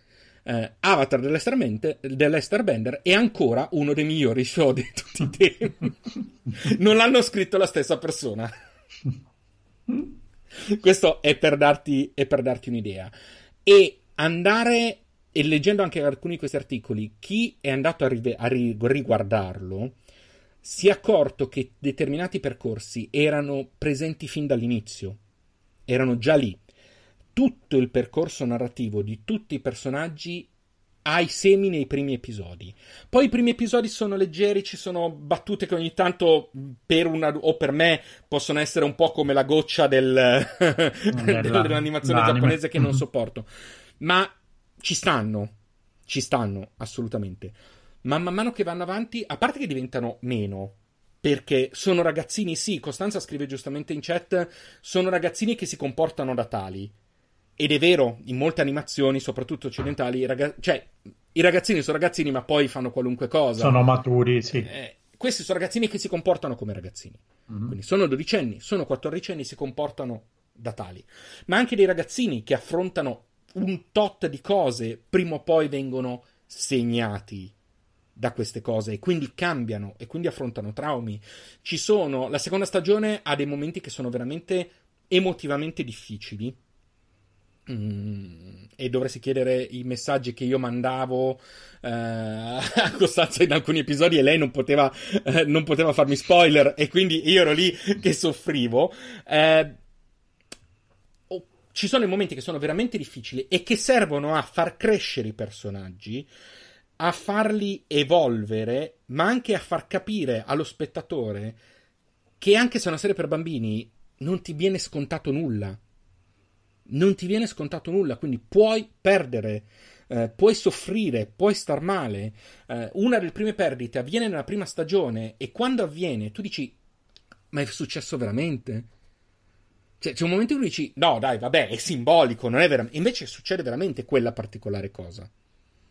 uh, Avatar dell'Ester Bender è ancora uno dei migliori show di tutti i tempi. non l'hanno scritto la stessa persona. Questo è per, darti, è per darti un'idea. E andare, e leggendo anche alcuni di questi articoli, chi è andato a, rive- a riguardarlo si è accorto che determinati percorsi erano presenti fin dall'inizio, erano già lì. Tutto il percorso narrativo di tutti i personaggi ha i semi nei primi episodi. Poi i primi episodi sono leggeri, ci sono battute che ogni tanto per una o per me possono essere un po' come la goccia del, <laughs> dell'animazione l'anime. giapponese che non sopporto. Ma ci stanno, ci stanno assolutamente. Ma man mano che vanno avanti, a parte che diventano meno, perché sono ragazzini, sì, Costanza scrive giustamente in chat, sono ragazzini che si comportano da tali ed è vero, in molte animazioni, soprattutto occidentali, i, ragaz- cioè, i ragazzini sono ragazzini, ma poi fanno qualunque cosa. Sono maturi, sì. Eh, questi sono ragazzini che si comportano come ragazzini. Mm-hmm. Quindi sono dodicenni, sono quattordicenni, si comportano da tali. Ma anche dei ragazzini che affrontano un tot di cose, prima o poi vengono segnati da queste cose e quindi cambiano e quindi affrontano traumi. Ci sono, la seconda stagione ha dei momenti che sono veramente emotivamente difficili Mm, e dovresti chiedere i messaggi che io mandavo eh, <laughs> a Costanza in alcuni episodi e lei non poteva, eh, non poteva farmi spoiler e quindi io ero lì che soffrivo. Eh, ci sono i momenti che sono veramente difficili e che servono a far crescere i personaggi, a farli evolvere, ma anche a far capire allo spettatore che anche se è una serie per bambini non ti viene scontato nulla non ti viene scontato nulla, quindi puoi perdere, eh, puoi soffrire, puoi star male. Eh, una delle prime perdite avviene nella prima stagione e quando avviene tu dici, ma è successo veramente? Cioè, c'è un momento in cui dici, no dai, vabbè, è simbolico, non è veramente... Invece succede veramente quella particolare cosa.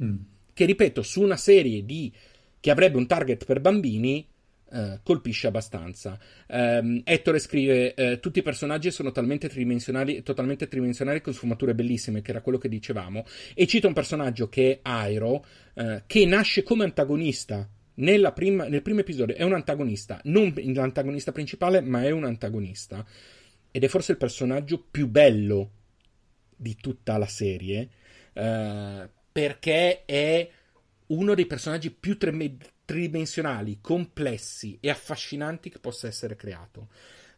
Mm. Che, ripeto, su una serie di... che avrebbe un target per bambini, Uh, colpisce abbastanza. Um, Ettore scrive: uh, Tutti i personaggi sono talmente tridimensionali, totalmente tridimensionali con sfumature bellissime, che era quello che dicevamo. E cita un personaggio che è Airo, uh, che nasce come antagonista. Prima, nel primo episodio è un antagonista, non l'antagonista principale, ma è un antagonista. Ed è forse il personaggio più bello di tutta la serie, perché è uno dei personaggi più tridimensionali, complessi e affascinanti che possa essere creato.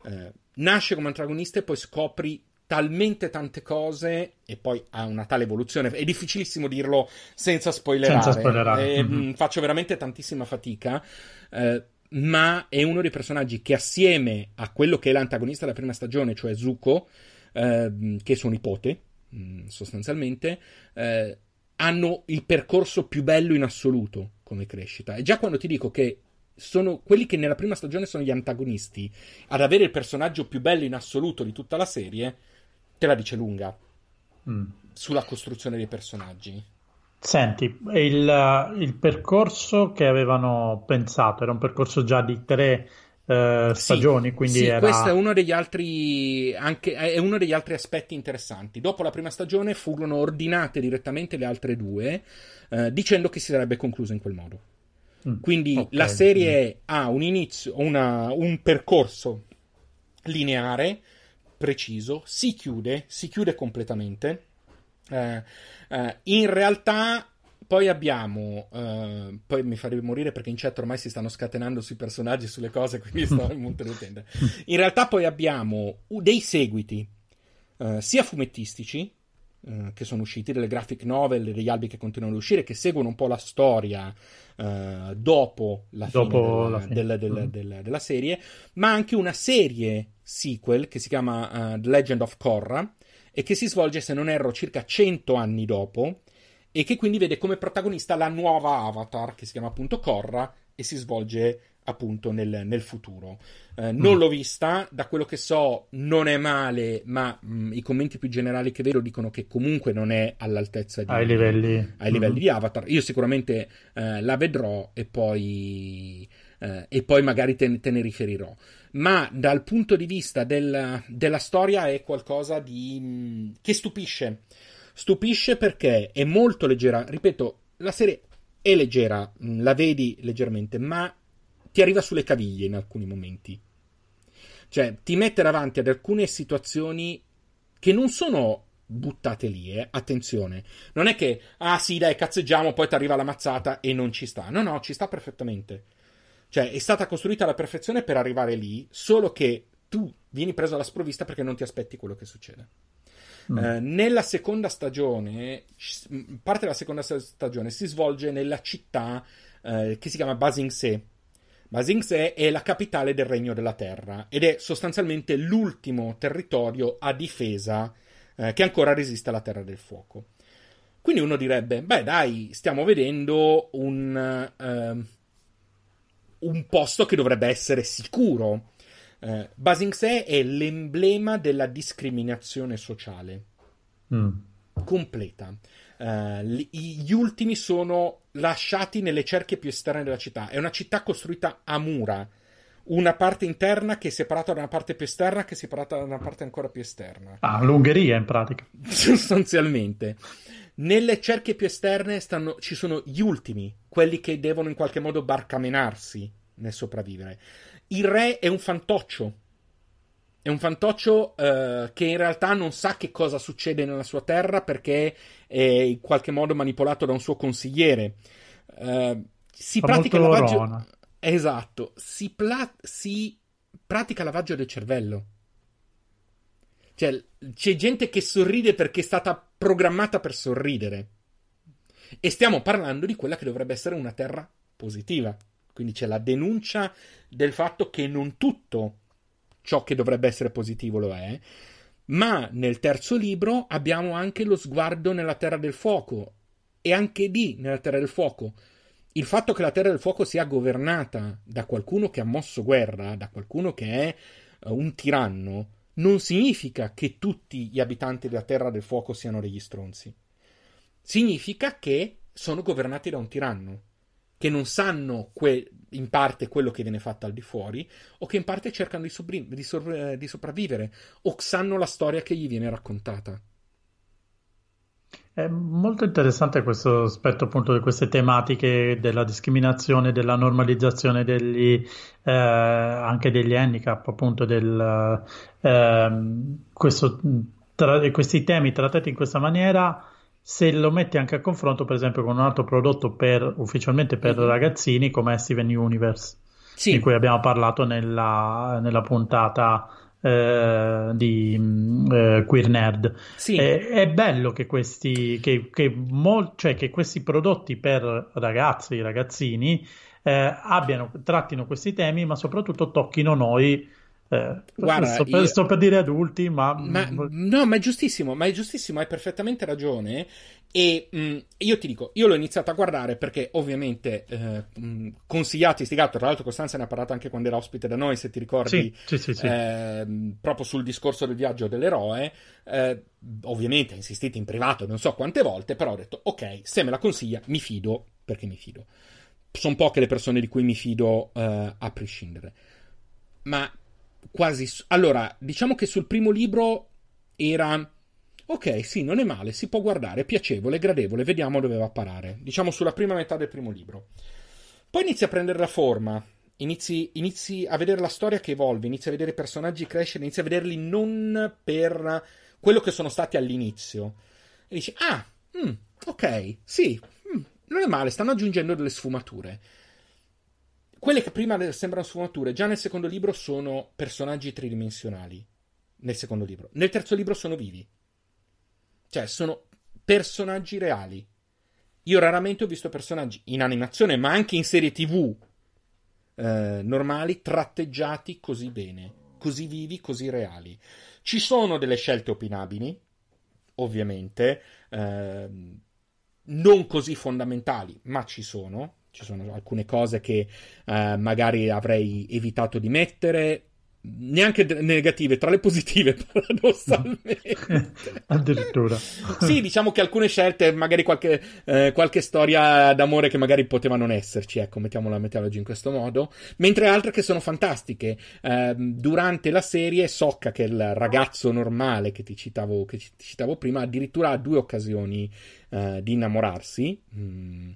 Eh, nasce come antagonista e poi scopri talmente tante cose e poi ha una tale evoluzione. È difficilissimo dirlo senza spoilerare. Senza spoilerare. Eh, mm-hmm. Faccio veramente tantissima fatica. Eh, ma è uno dei personaggi che assieme a quello che è l'antagonista della prima stagione, cioè Zuko, eh, che è suo nipote, mh, mm, sostanzialmente, eh, hanno il percorso più bello in assoluto come crescita. E già quando ti dico che sono quelli che nella prima stagione sono gli antagonisti ad avere il personaggio più bello in assoluto di tutta la serie, te la dice lunga mm. sulla costruzione dei personaggi. Senti, il, il, percorso che avevano pensato era un percorso già di tre uh, stagioni, sì, quindi sì, era... questo è uno degli altri anche, è uno degli altri aspetti interessanti. Dopo la prima stagione furono ordinate direttamente le altre due, uh, dicendo che si sarebbe concluso in quel modo. Mm, quindi okay. la serie mm. ha un inizio, una, un percorso lineare, preciso, si chiude, si chiude completamente. Uh, in realtà poi abbiamo, uh, poi mi farebbe morire perché in chat ormai si stanno scatenando sui personaggi, sulle cose, quindi sto <laughs> molto ridendo. In realtà poi abbiamo dei seguiti, uh, sia fumettistici, eh, che sono usciti, delle graphic novel, degli albi che continuano ad uscire, che seguono un po' la storia dopo la dopo fine, la fine. Del, del, mm-hmm. del, della serie, ma anche una serie sequel che si chiama The Legend of Korra e che si svolge, se non erro, circa 100 anni dopo e che quindi vede come protagonista la nuova Avatar che si chiama appunto Korra e si svolge appunto nel, nel futuro. Eh, non mm. l'ho vista, da quello che so non è male, ma mh, mm, i commenti più generali che vedo dicono che comunque non è all'altezza di, ai livelli, ai livelli mm. di Avatar. Io sicuramente eh, la vedrò e poi, eh, e poi magari te, te, ne riferirò. Ma dal punto di vista del, della storia è qualcosa di, mh, che stupisce. Stupisce perché è molto leggera. Ripeto, la serie è leggera, la vedi leggermente, ma ti arriva sulle caviglie in alcuni momenti. Cioè, ti mette davanti ad alcune situazioni che non sono buttate lì, eh? attenzione. Non è che, ah sì, dai, cazzeggiamo, poi ti arriva la mazzata e non ci sta. No, no, ci sta perfettamente. Cioè, è stata costruita alla perfezione per arrivare lì, solo che tu vieni preso alla sprovvista perché non ti aspetti quello che succede. Mm. Eh, nella seconda stagione, parte della seconda stagione si svolge nella città eh, che si chiama Basing Se ma Xingse è la capitale del Regno della Terra ed è sostanzialmente l'ultimo territorio a difesa eh, che ancora resiste alla Terra del Fuoco. Quindi uno direbbe, beh dai, stiamo vedendo un, uh, un posto che dovrebbe essere sicuro. Uh, Basingse è l'emblema della discriminazione sociale. Mm. Completa. Uh, gli ultimi sono lasciati nelle cerchie più esterne della città. È una città costruita a mura, una parte interna che è separata da una parte più esterna che è separata da una parte ancora più esterna. Ah, l'Ungheria in pratica. <laughs> Sostanzialmente. Nelle cerchie più esterne stanno, ci sono gli ultimi, quelli che devono in qualche modo barcamenarsi nel sopravvivere. Il re è un fantoccio è un fantoccio uh, che in realtà non sa che cosa succede nella sua terra perché è in qualche modo manipolato da un suo consigliere. Uh, si Fa pratica lavaggio. Esatto, si, pla... si pratica lavaggio del cervello. Cioè, c'è gente che sorride perché è stata programmata per sorridere. E stiamo parlando di quella che dovrebbe essere una terra positiva. Quindi c'è la denuncia del fatto che non tutto ciò che dovrebbe essere positivo lo è. Ma nel terzo libro abbiamo anche lo sguardo nella Terra del Fuoco. E anche lì, nella Terra del Fuoco, il fatto che la Terra del Fuoco sia governata da qualcuno che ha mosso guerra, da qualcuno che è uh, un tiranno, non significa che tutti gli abitanti della Terra del Fuoco siano degli stronzi. Significa che sono governati da un tiranno che non sanno que- in parte quello che viene fatto al di fuori, o che in parte cercano di, sobri- di, sor- di sopravvivere, o sanno la storia che gli viene raccontata. È molto interessante questo aspetto appunto di queste tematiche della discriminazione, della normalizzazione degli, eh, anche degli handicap, appunto del, eh, questo, tra, questi temi trattati in questa maniera se lo metti anche a confronto, per esempio, con un altro prodotto per, ufficialmente per mm-hmm. ragazzini come Steven Universe, sì. di cui abbiamo parlato nella, nella puntata eh, di mm, eh, Queer Nerd. Sì. È, è, bello che questi, che, che, mol, cioè che questi prodotti per ragazzi, ragazzini, eh, abbiano, trattino questi temi, ma soprattutto tocchino noi eh, Guarda, sto, per, io... sto, per, dire adulti, ma... ma... No, ma è giustissimo, ma è giustissimo, hai perfettamente ragione. E mh, mm, io ti dico, io l'ho iniziato a guardare perché ovviamente eh, mh, mm, consigliati sti gatto, tra l'altro Costanza ne ha parlato anche quando era ospite da noi, se ti ricordi, sì, sì, sì, eh, proprio sul discorso del viaggio dell'eroe. Eh, ovviamente ha insistito in privato non so quante volte, però ho detto ok, se me la consiglia mi fido, perché mi fido. Sono poche le persone di cui mi fido eh, a prescindere. Ma quasi... Allora, diciamo che sul primo libro era... Ok, sì, non è male, si può guardare, è piacevole, gradevole, vediamo dove va a parare. Diciamo sulla prima metà del primo libro. Poi inizia a prendere la forma, inizi, inizi a vedere la storia che evolve, inizi a vedere i personaggi crescere, inizi a vederli non per quello che sono stati all'inizio. E dici, ah, mm, ok, sì, mm, non è male, stanno aggiungendo delle sfumature. Quelle che prima sembrano sfumature, già nel secondo libro sono personaggi tridimensionali. Nel secondo libro. Nel terzo libro sono vivi. Cioè, sono personaggi reali. Io raramente ho visto personaggi in animazione, ma anche in serie TV eh, normali, tratteggiati così bene, così vivi, così reali. Ci sono delle scelte opinabili, ovviamente, eh, non così fondamentali, ma ci sono. Ci sono alcune cose che eh, magari avrei evitato di mettere, neanche negative, tra le positive, <laughs> paradossalmente. <laughs> Addirittura. sì, diciamo che alcune scelte, magari qualche, eh, qualche, storia d'amore che magari poteva non esserci, ecco, mettiamola, mettiamola in questo modo, mentre altre che sono fantastiche. Eh, durante la serie, Socca, che è il ragazzo normale che ti citavo, che ti citavo prima, addirittura ha due occasioni eh, di innamorarsi. Mm.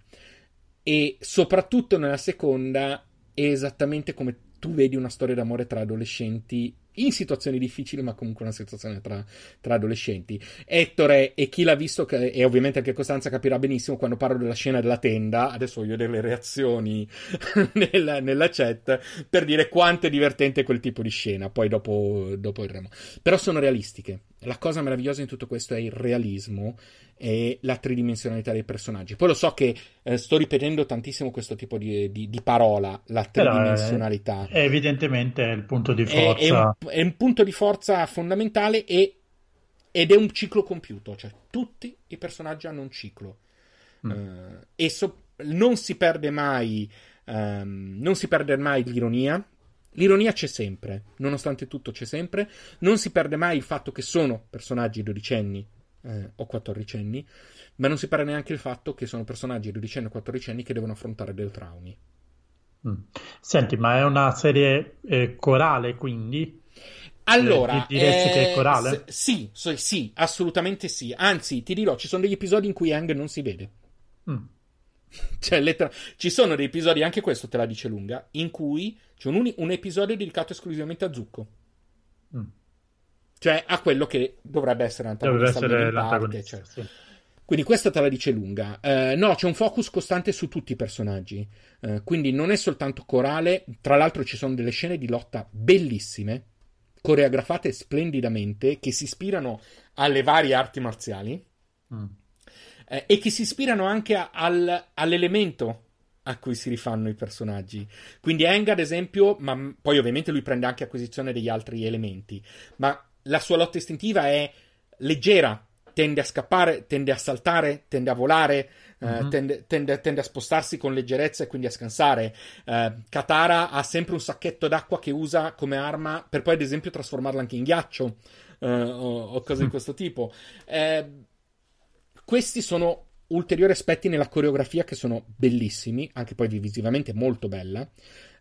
E soprattutto nella seconda è esattamente come tu vedi una storia d'amore tra adolescenti in situazioni difficili, ma comunque una situazione tra, tra adolescenti. Ettore e chi l'ha visto, e ovviamente anche Costanza capirà benissimo quando parlo della scena della tenda. Adesso voglio vedere le reazioni <laughs> nella, nella, chat per dire quanto è divertente quel tipo di scena. Poi dopo, dopo vedremo. Però sono realistiche. La cosa meravigliosa in tutto questo è il realismo e la tridimensionalità dei personaggi. Poi lo so che eh, sto ripetendo tantissimo questo tipo di, di, di parola, la tridimensionalità. È, è evidentemente il punto di forza. È, è, un, è un, punto di forza fondamentale e, ed è un ciclo compiuto, cioè tutti i personaggi hanno un ciclo. Mm. Uh, e so, non si perde mai, um, non si perde mai l'ironia. L'ironia c'è sempre, nonostante tutto c'è sempre. Non si perde mai il fatto che sono personaggi dodicenni eh, o quattordicenni, ma non si parla neanche del fatto che sono personaggi dodicenni o quattordicenni che devono affrontare dei traumi. Mm. Senti, ma è una serie eh, corale quindi? Allora, eh, diresti eh, che è corale? S- sì, so, sì, assolutamente sì. Anzi, ti dirò, ci sono degli episodi in cui Ang non si vede. Mm. <laughs> Cioè, lettera... ci sono dei episodi, anche questo te la dice lunga, in cui c'è un, un episodio dedicato esclusivamente a Zucco. Mm. Cioè a quello che dovrebbe essere l'antagonista. Dovrebbe essere l'antagonista, parte, cioè. sì. Quindi questa te la dice lunga. Eh, no, c'è un focus costante su tutti i personaggi. Eh, quindi non è soltanto corale. Tra l'altro ci sono delle scene di lotta bellissime, coreografate splendidamente, che si ispirano alle varie arti marziali. Mm. Eh, e che si ispirano anche a, al, all'elemento a cui si rifanno i personaggi. Quindi Eng, ad esempio, ma poi ovviamente lui prende anche acquisizione degli altri elementi. Ma la sua lotta istintiva è leggera, tende a scappare, tende a saltare, tende a volare, uh-huh. uh, tende, tende, tende, a spostarsi con leggerezza e quindi a scansare. Uh, Katara ha sempre un sacchetto d'acqua che usa come arma per poi, ad esempio, trasformarla anche in ghiaccio uh, o, o, cose di <laughs> questo tipo. Questi sono ulteriori aspetti nella coreografia che sono bellissimi, anche poi visivamente molto bella.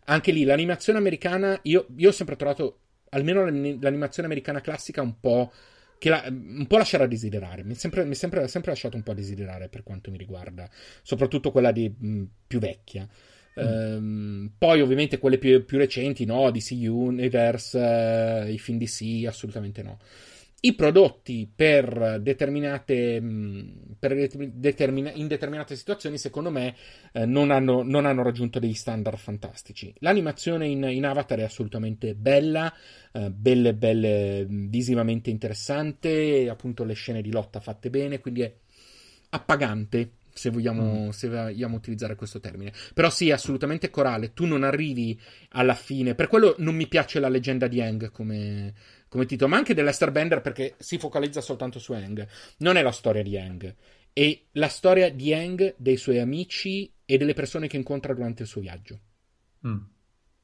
Anche lì l'animazione americana, io, io ho sempre trovato almeno l'animazione americana classica un po'. Che la, un po' lascerà a desiderare. Mi è sempre, sempre, sempre lasciato un po' a desiderare per quanto mi riguarda, soprattutto quella di, mh, più vecchia. Mm. Ehm, poi, ovviamente, quelle più, più recenti, no? DC Universe, uh, i film DC, assolutamente no i prodotti per determinate, per determina, in determinate situazioni, secondo me, eh, non, hanno, non, hanno, raggiunto degli standard fantastici. L'animazione in, in Avatar è assolutamente bella, eh, belle, belle, visivamente interessante, appunto le scene di lotta fatte bene, quindi è appagante. Se vogliamo, mm. se vogliamo utilizzare questo termine, però sì, assolutamente corale. Tu non arrivi alla fine. Per quello non mi piace la leggenda di Aang come, come titolo, ma anche dell'Esther Bender perché si focalizza soltanto su Aang. Non è la storia di Aang, è la storia di Aang, dei suoi amici e delle persone che incontra durante il suo viaggio. Mm.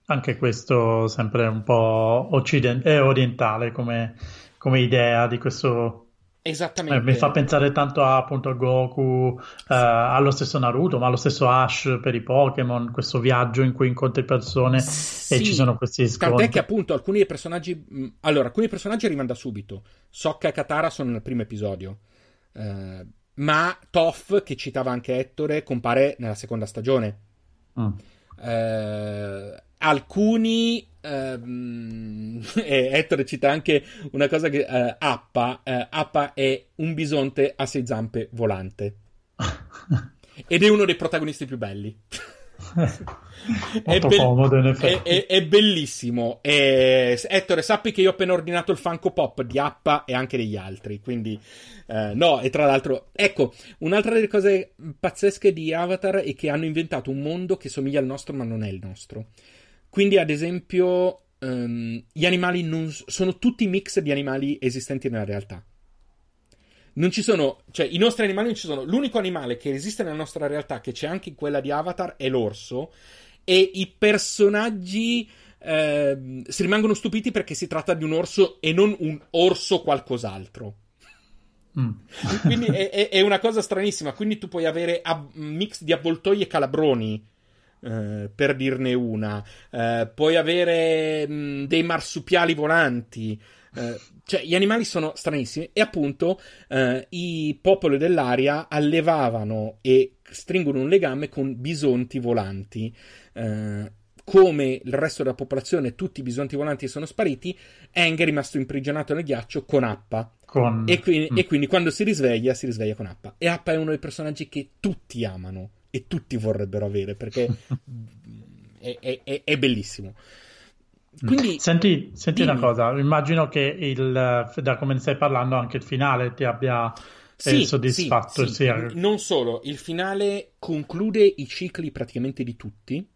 Anche questo sempre un po' occident- eh, orientale come, come idea di questo Esattamente. Eh, mi fa pensare tanto a, appunto a Goku, eh, allo stesso Naruto, ma allo stesso Ash per i Pokémon, questo viaggio in cui incontri persone sì, e ci sono questi scontri. Tant'è che appunto alcuni personaggi... Allora, alcuni personaggi arrivano da subito. Sokka e Katara sono nel primo episodio. Eh, ma Toph, che citava anche Ettore, compare nella seconda stagione. Mm. Eh, alcuni <laughs> e Ettore cita anche una cosa che eh, Appa, eh, Appa è un bisonte a sei zampe volante <laughs> ed è uno dei protagonisti più belli <laughs> è, be- comodo, è, è, è, bellissimo. E, Ettore, sappi che io ho appena ordinato il Funko Pop di Appa e anche degli altri. Quindi, eh, no, e tra l'altro, ecco, un'altra delle cose pazzesche di Avatar è che hanno inventato un mondo che somiglia al nostro, ma non è il nostro. Quindi, ad esempio, um, gli animali non, sono tutti mix di animali esistenti nella realtà. Non ci sono, cioè i nostri animali non ci sono. L'unico animale che esiste nella nostra realtà, che c'è anche in quella di Avatar, è l'orso. E i personaggi eh, si rimangono stupiti perché si tratta di un orso e non un orso qualcos'altro. Mm. Quindi è, è, è, una cosa stranissima. Quindi tu puoi avere ab- mix di avvoltoi e calabroni. Eh, per dirne una, eh, puoi avere mh, mm, dei marsupiali volanti. Eh, cioè, gli animali sono stranissimi e appunto eh, i popoli dell'aria allevavano e stringono un legame con bisonti volanti. Eh, come il resto della popolazione, tutti i bisonti volanti sono spariti, Eng è rimasto imprigionato nel ghiaccio con Appa. Con... E, quindi, mm. e, quindi, quando si risveglia, si risveglia con Appa. E Appa è uno dei personaggi che tutti amano e tutti vorrebbero avere perché <laughs> è, è, è, bellissimo. Quindi, senti, senti una cosa, immagino che il, da come ne stai parlando anche il finale ti abbia eh, sì, soddisfatto. Sì, sì. Non solo, il finale conclude i cicli praticamente di tutti.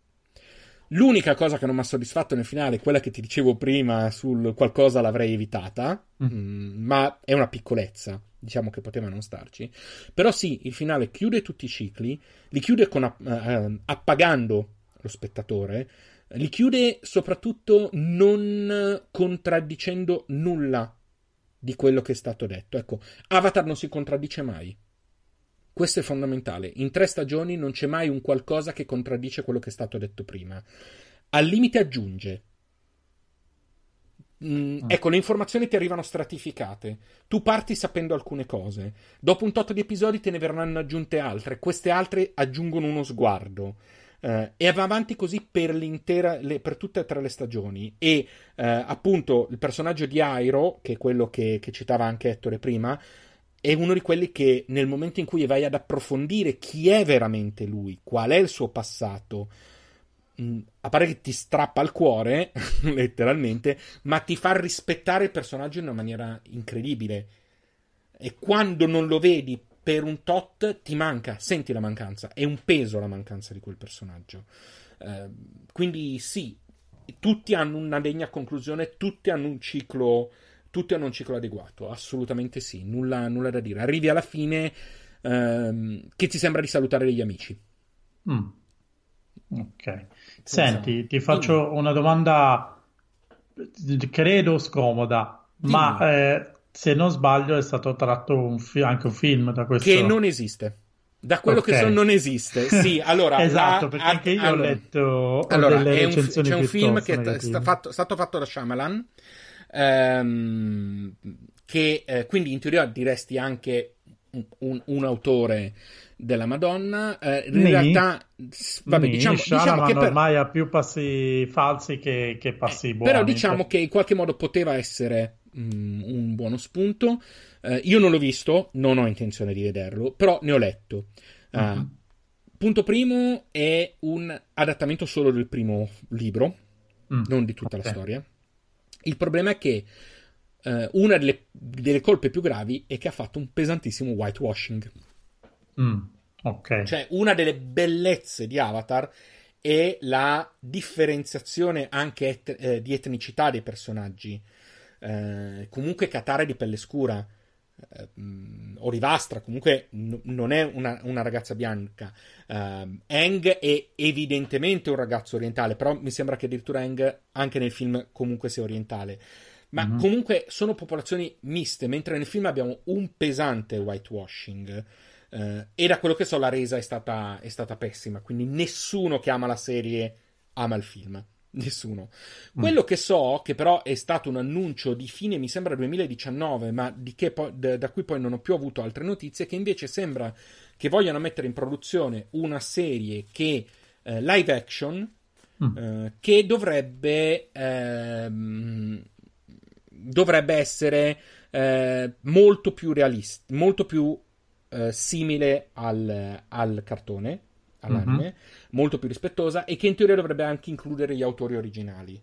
L'unica cosa che non mi ha soddisfatto nel finale è quella che ti dicevo prima sul qualcosa l'avrei evitata, mm. Mm, ma è una piccolezza, diciamo che poteva non starci. Però sì, il finale chiude tutti i cicli, li chiude con, uh, appagando lo spettatore, li chiude soprattutto non contraddicendo nulla di quello che è stato detto. Ecco, Avatar non si contraddice mai. Questo è fondamentale. In tre stagioni non c'è mai un qualcosa che contraddice quello che è stato detto prima. Al limite aggiunge. Mm, ah. Ecco, le informazioni ti arrivano stratificate. Tu parti sapendo alcune cose. Dopo un tot di episodi te ne verranno aggiunte altre. Queste altre aggiungono uno sguardo. Uh, e va avanti così per l'intera, le, per tutte e tre le stagioni. E uh, appunto il personaggio di Airo, che è quello che, che, citava anche Ettore prima, è uno di quelli che nel momento in cui vai ad approfondire chi è veramente lui, qual è il suo passato, mm, a parte che ti strappa il cuore, <laughs> letteralmente, ma ti fa rispettare il personaggio in una maniera incredibile. E quando non lo vedi per un tot ti manca, senti la mancanza, è un peso la mancanza di quel personaggio. Eh, quindi sì, tutti hanno una degna conclusione, tutti hanno un ciclo, tutti hanno un ciclo adeguato, assolutamente sì, nulla, nulla da dire. Arrivi alla fine ehm, che ti sembra di salutare degli amici. Mm. Ok. Senti, ti faccio una domanda, credo scomoda, Dimmi. ma eh, se non sbaglio è stato tratto un fi- anche un film da questo... Che non esiste. Da quello okay. che so non esiste. Sì, <laughs> allora... esatto, la, perché a, anche io allora, ho letto allora, delle un, c'è un film che è sta fatto, stato fatto da Shyamalan, ehm, che eh, quindi in teoria diresti anche un, un, un autore della Madonna. Eh, in Nì. realtà, vabbè, Nì. diciamo, diciamo che per... ormai ha più passi falsi che, che passi eh, buoni. Però diciamo che in qualche modo poteva essere mm, un buono spunto. Uh, io non l'ho visto, non ho intenzione di vederlo, però ne ho letto. Uh, uh-huh. Punto primo è un adattamento solo del primo libro, mm. non di tutta okay. la storia. Il problema è che uh, una delle, delle, colpe più gravi è che ha fatto un pesantissimo whitewashing. Mm. Ok. Cioè, una delle bellezze di Avatar è la differenziazione anche et- eh, di etnicità dei personaggi. Eh, comunque Katara è di pelle scura. Eh, Orivastra comunque n- non è una, una ragazza bianca. Uh, Eng è evidentemente un ragazzo orientale, però mi sembra che addirittura Eng anche nel film comunque sia orientale. Ma mm-hmm. comunque sono popolazioni miste, mentre nel film abbiamo un pesante whitewashing. Uh, e da quello che so la resa è stata, è stata pessima, quindi nessuno che ama la serie ama il film. Nessuno. Mm. Quello che so, che però è stato un annuncio di fine, mi sembra 2019, ma po- da, da cui poi non ho più avuto altre notizie, che invece sembra che vogliano mettere in produzione una serie che eh, live action mm. eh, che dovrebbe ehm, dovrebbe essere eh, molto più realista, molto più eh, simile al, al cartone all'anime, mm-hmm. molto più rispettosa e che in teoria dovrebbe anche includere gli autori originali.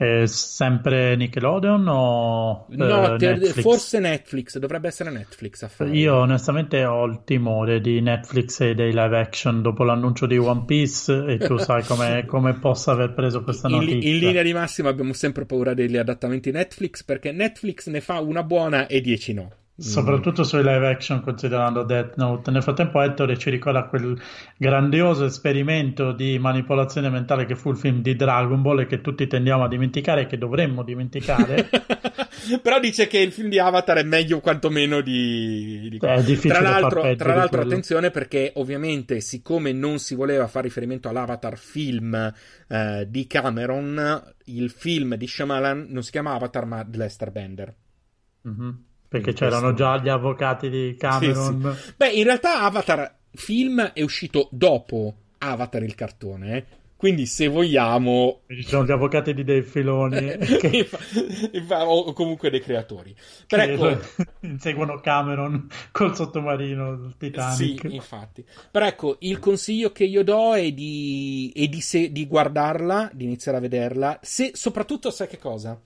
È sempre Nickelodeon o no, eh, Netflix? forse Netflix, dovrebbe essere Netflix a fare. Io onestamente ho il timore di Netflix e dei live action dopo l'annuncio di One Piece e tu sai come, <laughs> come possa aver preso questa notizia. In, in, linea di massima abbiamo sempre paura degli adattamenti Netflix perché Netflix ne fa una buona e dieci no. Soprattutto sui live action considerando Death Note. Nel frattempo Ettore ci ricorda quel grandioso esperimento di manipolazione mentale che fu il film di Dragon Ball e che tutti tendiamo a dimenticare e che dovremmo dimenticare. <laughs> Però dice che il film di Avatar è meglio quantomeno di... di... È difficile tra l'altro, tra l'altro attenzione perché ovviamente siccome non si voleva fare riferimento all'Avatar film eh, di Cameron, il film di Shyamalan non si chiama Avatar ma Lester Bender. Mm-hmm. Perché c'erano già gli avvocati di Cameron. Sì, sì. Beh, in realtà Avatar film è uscito dopo Avatar il cartone. Eh? Quindi, se vogliamo. Ci sono gli avvocati di Dave Filoni. <laughs> che... o comunque dei creatori. Però ecco... <laughs> inseguono Cameron <laughs> col sottomarino Titanic. Sì, infatti. Però ecco, il consiglio che io do è di, è di, se... di guardarla, di iniziare a vederla. Se, soprattutto, sai che cosa?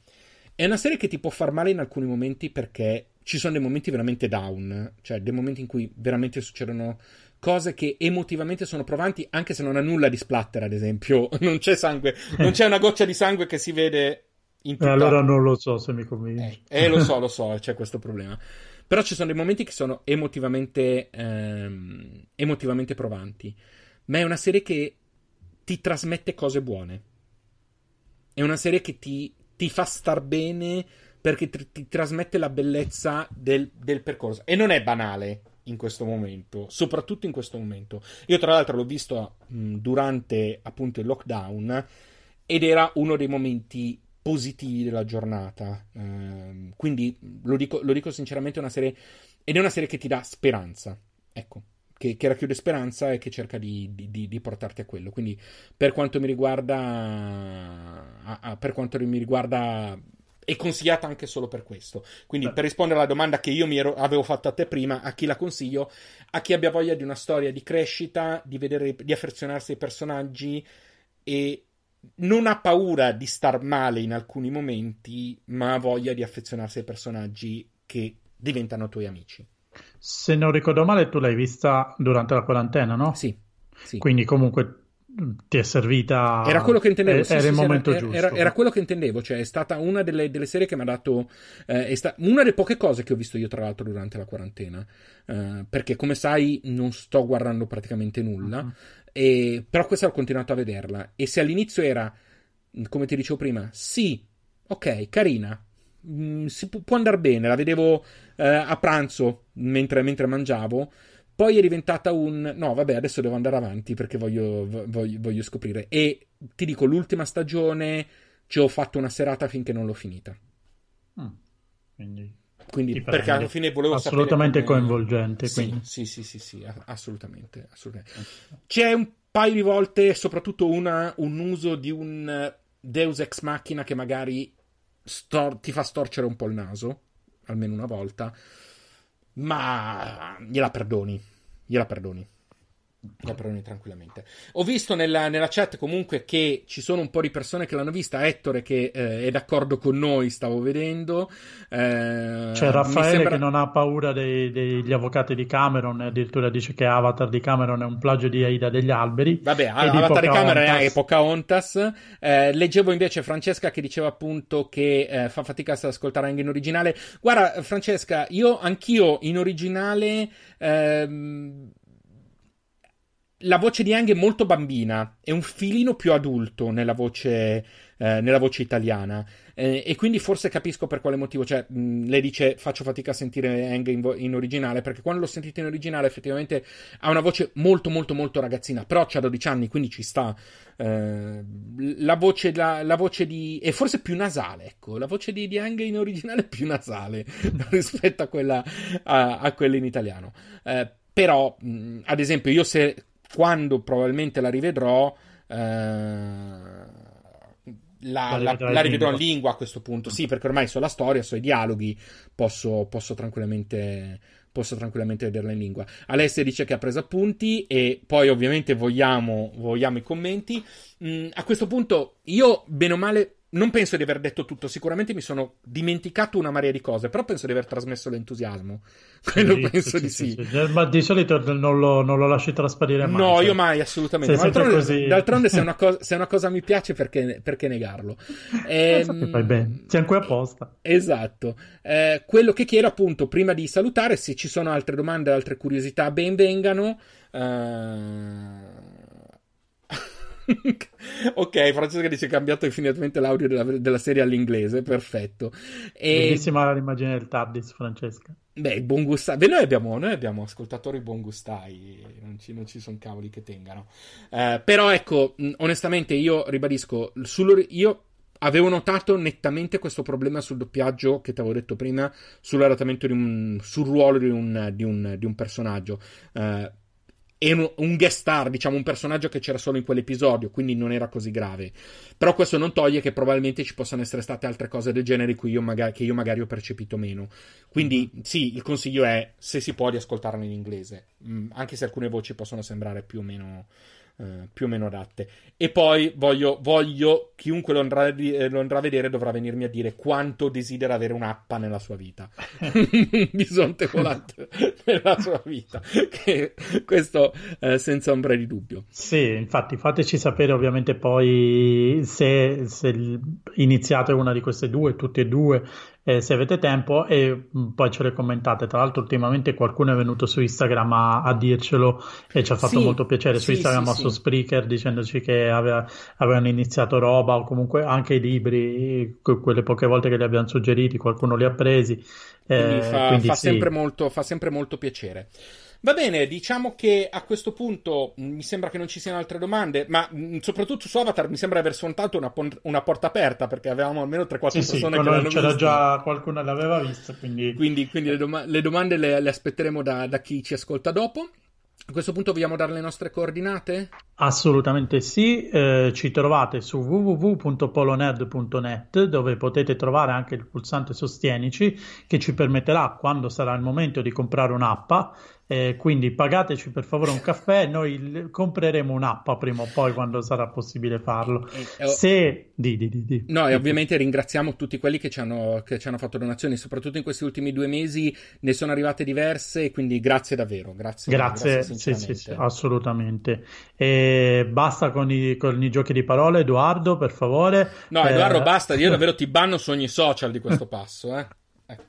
È una serie che ti può far male in alcuni momenti perché ci sono dei momenti veramente down, cioè dei momenti in cui veramente succedono cose che emotivamente sono provanti, anche se non ha nulla di splatter, ad esempio. <laughs> Non c'è sangue, non c'è una goccia di sangue che si vede in tutta... Eh, allora non lo so se mi convinci. Eh, eh, lo so, lo <laughs> so, c'è questo problema. Però ci sono dei momenti che sono emotivamente, ehm, emotivamente provanti. Ma è una serie che ti trasmette cose buone. È una serie che ti, ti fa star bene perché ti, ti trasmette la bellezza del, del, percorso. E non è banale in questo momento, soprattutto in questo momento. Io, tra l'altro, l'ho visto mh, durante appunto il lockdown ed era uno dei momenti positivi della giornata. Eh, quindi lo dico, lo dico sinceramente, una serie. Ed è una serie che ti dà speranza. Ecco. Che, che, racchiude speranza e che cerca di, di, di, portarti a quello. Quindi, per quanto mi riguarda, a, a, per quanto mi riguarda, è consigliata anche solo per questo. Quindi, Beh. per rispondere alla domanda che io mi ero, avevo fatto a te prima, a chi la consiglio? A chi abbia voglia di una storia di crescita, di, vedere, di affezionarsi ai personaggi e non ha paura di star male in alcuni momenti, ma ha voglia di affezionarsi ai personaggi che diventano tuoi amici. Se non ricordo male, tu l'hai vista durante la quarantena, no? Sì. sì. Quindi comunque ti è servita. Era quello che intendevo. Era, sì, era sì, il momento era, giusto. Era, era, quello che intendevo. Cioè, è stata una delle, delle serie che mi ha dato. Eh, è sta- una delle poche cose che ho visto io, tra l'altro, durante la quarantena. Eh, perché, come sai, non sto guardando praticamente nulla. Uh-huh. E, però questa ho continuato a vederla. E se all'inizio era, come ti dicevo prima, sì, ok, carina. Mh, mm, si può, può andare bene. La vedevo eh, a pranzo mentre, mentre mangiavo. Poi è diventata un no, vabbè, adesso devo andare avanti perché voglio, voglio, voglio scoprire. E ti dico, l'ultima stagione ci ho fatto una serata finché non l'ho finita. Mm. Quindi, quindi perché alla fine volevo assolutamente sapere come... coinvolgente. Sì, sì, sì, sì, sì, assolutamente, assolutamente. C'è un paio di volte, soprattutto una, un uso di un Deus ex machina che magari stor- ti fa storcere un po' il naso, almeno una volta ma gliela perdoni, gliela perdoni. La perdoni tranquillamente. Ho visto nella, nella, chat comunque che ci sono un po' di persone che l'hanno vista. Ettore che eh, è d'accordo con noi, stavo vedendo. Eh, C'è Raffaele sembra... che non ha paura dei, degli avvocati di Cameron, addirittura dice che Avatar di Cameron è un plagio di Aida degli alberi. Vabbè, Avatar di, Cameron è Pocahontas. Eh, leggevo invece Francesca che diceva appunto che eh, fa fatica ad ascoltare anche in originale. Guarda, Francesca, io anch'io in originale. Ehm, la voce di Ang è molto bambina, è un filino più adulto nella voce, eh, nella voce italiana. Eh, e quindi forse capisco per quale motivo. Cioè, mh, lei dice: Faccio fatica a sentire Ang in, vo- in, originale. Perché quando l'ho sentito in originale, effettivamente ha una voce molto, molto, molto ragazzina. Però ha 12 anni, quindi ci sta. Eh, la, voce, la, la, voce di. è forse più nasale. Ecco, la voce di, di Ang in originale è <laughs> più nasale <laughs> rispetto a quella, a, a quella in italiano. Eh, però, mh, ad esempio, io se quando probabilmente la rivedrò, eh, la, la, la, rivedrò in lingua a questo punto. Sì, perché ormai so la storia, so i dialoghi, posso, posso tranquillamente posso tranquillamente vederla in lingua. Alessia dice che ha preso appunti e poi ovviamente vogliamo, vogliamo i commenti. Mm, a questo punto io, bene o male, non penso di aver detto tutto, sicuramente mi sono dimenticato una marea di cose, però penso di aver trasmesso l'entusiasmo. <laughs> Quello sì, penso sì, di sì. sì. Ma di solito non lo, non lo lasci trasparire mai. No, cioè. io mai, assolutamente. D'altronde, così... d'altronde se, una <laughs> cosa, se, una cosa, mi piace, perché, perché negarlo? Eh, fai bene, siamo qui apposta. Esatto. Eh, quello che chiedo appunto, prima di salutare, se ci sono altre domande, altre curiosità, ben vengano. Uh <laughs> ok, Francesca dice cambiato infinitivamente l'audio della, della serie all'inglese, perfetto. E... Bellissima l'immagine del TARDIS, Francesca. Beh, buon gustai. Beh, noi abbiamo, noi abbiamo ascoltatori buon gustai, non ci, non ci sono cavoli che tengano. Eh, però ecco, onestamente io ribadisco, io avevo notato nettamente questo problema sul doppiaggio che ti avevo detto prima, sull'adattamento di un, sul ruolo di un, di un, di un personaggio. Eh, e un, un guest star, diciamo un personaggio che c'era solo in quell'episodio, quindi non era così grave. Però questo non toglie che probabilmente ci possano essere state altre cose del genere io magari, che io magari ho percepito meno. Quindi mm-hmm. sì, il consiglio è, se si può, di ascoltarlo in inglese, mm, anche se alcune voci possono sembrare più o meno eh, più o meno adatte. E poi voglio, voglio chiunque lo andrà, eh, lo andrà, a vedere dovrà venirmi a dire quanto desidera avere un'appa nella sua vita. un bisonte volante nella sua vita. Che, questo eh, senza ombra di dubbio. Sì, infatti fateci sapere ovviamente poi se, se iniziate una di queste due, tutte e due, eh, se avete tempo e mm, poi ce le commentate. Tra l'altro ultimamente qualcuno è venuto su Instagram a, a dircelo e ci ha fatto sì, molto piacere su sì, Instagram sì, su Spreaker dicendoci che aveva, avevano iniziato roba o comunque anche i libri, quelle poche volte che li abbiamo suggeriti, qualcuno li ha presi. Quindi, eh, fa, quindi fa, sempre molto, fa sempre molto piacere. Va bene, diciamo che a questo punto mm, mi sembra che non ci siano altre domande, ma mm, soprattutto su Avatar mi sembra aver sfondato una, una, porta aperta perché avevamo almeno 3-4 sì, persone sì, che l'hanno c'era visto. già qualcuno l'aveva vista, quindi, quindi, quindi le, doma- le, domande le, le aspetteremo da, da chi ci ascolta dopo. A questo punto vogliamo dare le nostre coordinate? Assolutamente sì, eh, ci trovate su www.polonerd.net dove potete trovare anche il pulsante Sostienici che ci permetterà quando sarà il momento di comprare un'app eh, quindi pagateci per favore un caffè, noi compreremo un'app prima o poi quando sarà possibile farlo. Eh, Se... Di, di, di, di. No, e ovviamente ringraziamo tutti quelli che ci, hanno, che ci, hanno, fatto donazioni, soprattutto in questi ultimi due mesi ne sono arrivate diverse, quindi grazie davvero. Grazie, grazie, grazie sì, sì, sì, assolutamente. E basta con i, con i, giochi di parole, Edoardo, per favore. No, Edoardo, eh... basta, io <laughs> davvero ti banno su ogni social di questo <laughs> passo. Eh. Ecco.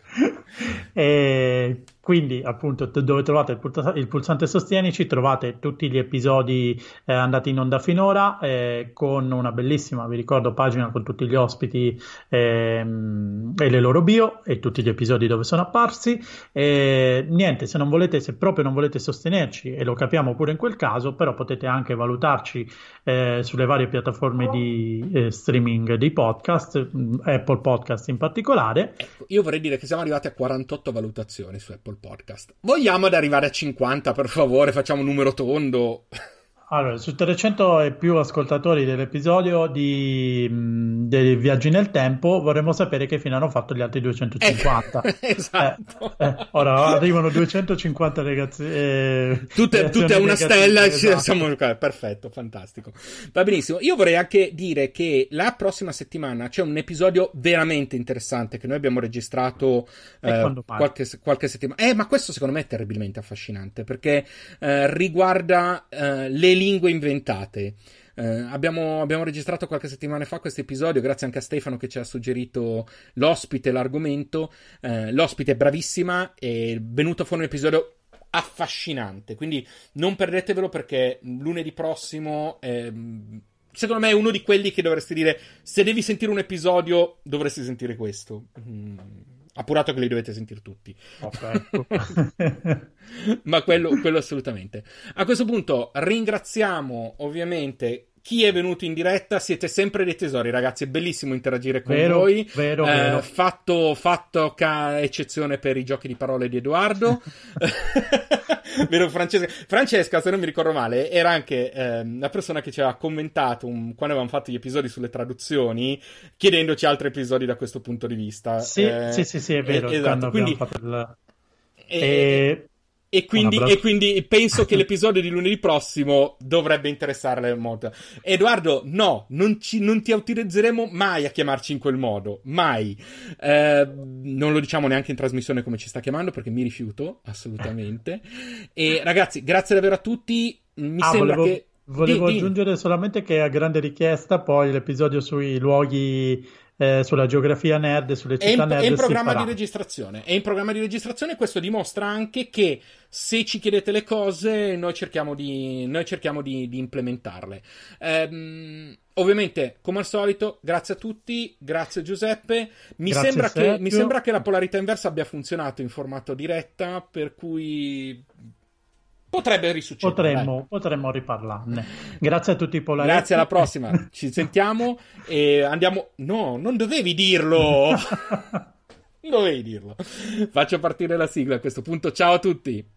e quindi, appunto, dove trovate il, pulsa- il pulsante Sostienici, trovate tutti gli episodi eh, andati in onda finora, eh, con una bellissima, vi ricordo, pagina con tutti gli ospiti ehm, e le loro bio e tutti gli episodi dove sono apparsi. Niente, se non volete, se proprio non volete sostenerci, e lo capiamo pure in quel caso, però potete anche valutarci eh, sulle varie piattaforme di eh, streaming dei podcast, Apple Podcast in particolare. Ecco, io vorrei dire che siamo arrivati a 48 valutazioni su Apple Podcast. Vogliamo ad arrivare a 50, per favore, facciamo un numero tondo. Allora, su 300 e più ascoltatori dell'episodio di, mh, dei viaggi nel tempo, vorremmo sapere che fine hanno fatto gli altri 250. <laughs> esatto. Eh, eh, ora arrivano 250 ragazzi. Eh, tutte, tutte una stella. <laughs> Esatto. Siamo, perfetto, fantastico. Va benissimo. Io vorrei anche dire che la prossima settimana c'è un episodio veramente interessante che noi abbiamo registrato eh, qualche, qualche, settimana. Eh, ma questo secondo me è terribilmente affascinante perché eh, riguarda le lingue inventate. Eh, abbiamo, abbiamo, registrato qualche settimana fa questo episodio, grazie anche a Stefano che ci ha suggerito l'ospite, l'argomento. Eh, l'ospite è bravissima e è venuto fuori un episodio affascinante. Quindi non perdetevelo perché lunedì prossimo. Eh, secondo me è uno di quelli che dovresti dire: se devi sentire un episodio, dovresti sentire questo. Mm Appurato che li dovete sentire tutti. <laughs> Ma quello, quello assolutamente. A questo punto ringraziamo ovviamente chi è venuto in diretta, siete sempre dei tesori, ragazzi. È bellissimo interagire con Vero, voi. vero, Eh, vero. Fatto, fatto ca- eccezione per i giochi di parole di Edoardo. <laughs> Vero, Francesca. Francesca, se non mi ricordo male, era anche ehm, la persona che ci aveva commentato un- quando avevamo fatto gli episodi sulle traduzioni, chiedendoci altri episodi da questo punto di vista. Sì, Eh, sì, sì, sì, è vero. eh, esatto. Quindi, fatto il... e- E... quindi, e quindi penso che <laughs> l'episodio di lunedì prossimo dovrebbe interessarle molto. Edoardo, no, non, ci- non ti autorizzeremo mai a chiamarci in quel modo. Mai. Eh, non lo diciamo neanche in trasmissione come ci sta chiamando perché mi rifiuto, assolutamente. <laughs> E ragazzi, grazie davvero a tutti. Mi Ah, sembra volevo, che... volevo di- di- aggiungere solamente che a grande richiesta poi l'episodio sui luoghi, eh, sulla geografia nerd sulle È in, città è nerd in programma di registrazione. È in programma di registrazione. Questo dimostra anche che se ci chiedete le cose, noi cerchiamo di, noi cerchiamo di, di implementarle. Ehm, ovviamente, come al solito, grazie a tutti. Grazie Giuseppe. Mi, Grazie, sembra che, mi sembra che la polarità inversa abbia funzionato in formato diretta, per cui potrebbe risuccedere. Potremmo, potremmo riparlarne. Grazie a tutti i polaretti. Grazie, alla prossima. <laughs> Ci sentiamo e andiamo. No, non dovevi dirlo. <laughs> Non dovevi dirlo. Faccio partire la sigla a questo punto. Ciao a tutti.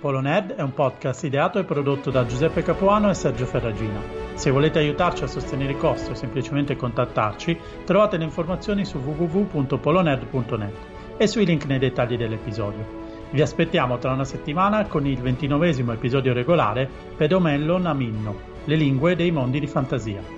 Poloned è un podcast ideato e prodotto da Giuseppe Capuano e Sergio Ferragina. Se volete aiutarci a sostenere i costi o semplicemente contattarci, trovate le informazioni su www.poloned.net e sui link nei dettagli dell'episodio. Vi aspettiamo tra una settimana con il ventinovesimo episodio regolare Pedomello Naminno, le lingue dei mondi di fantasia.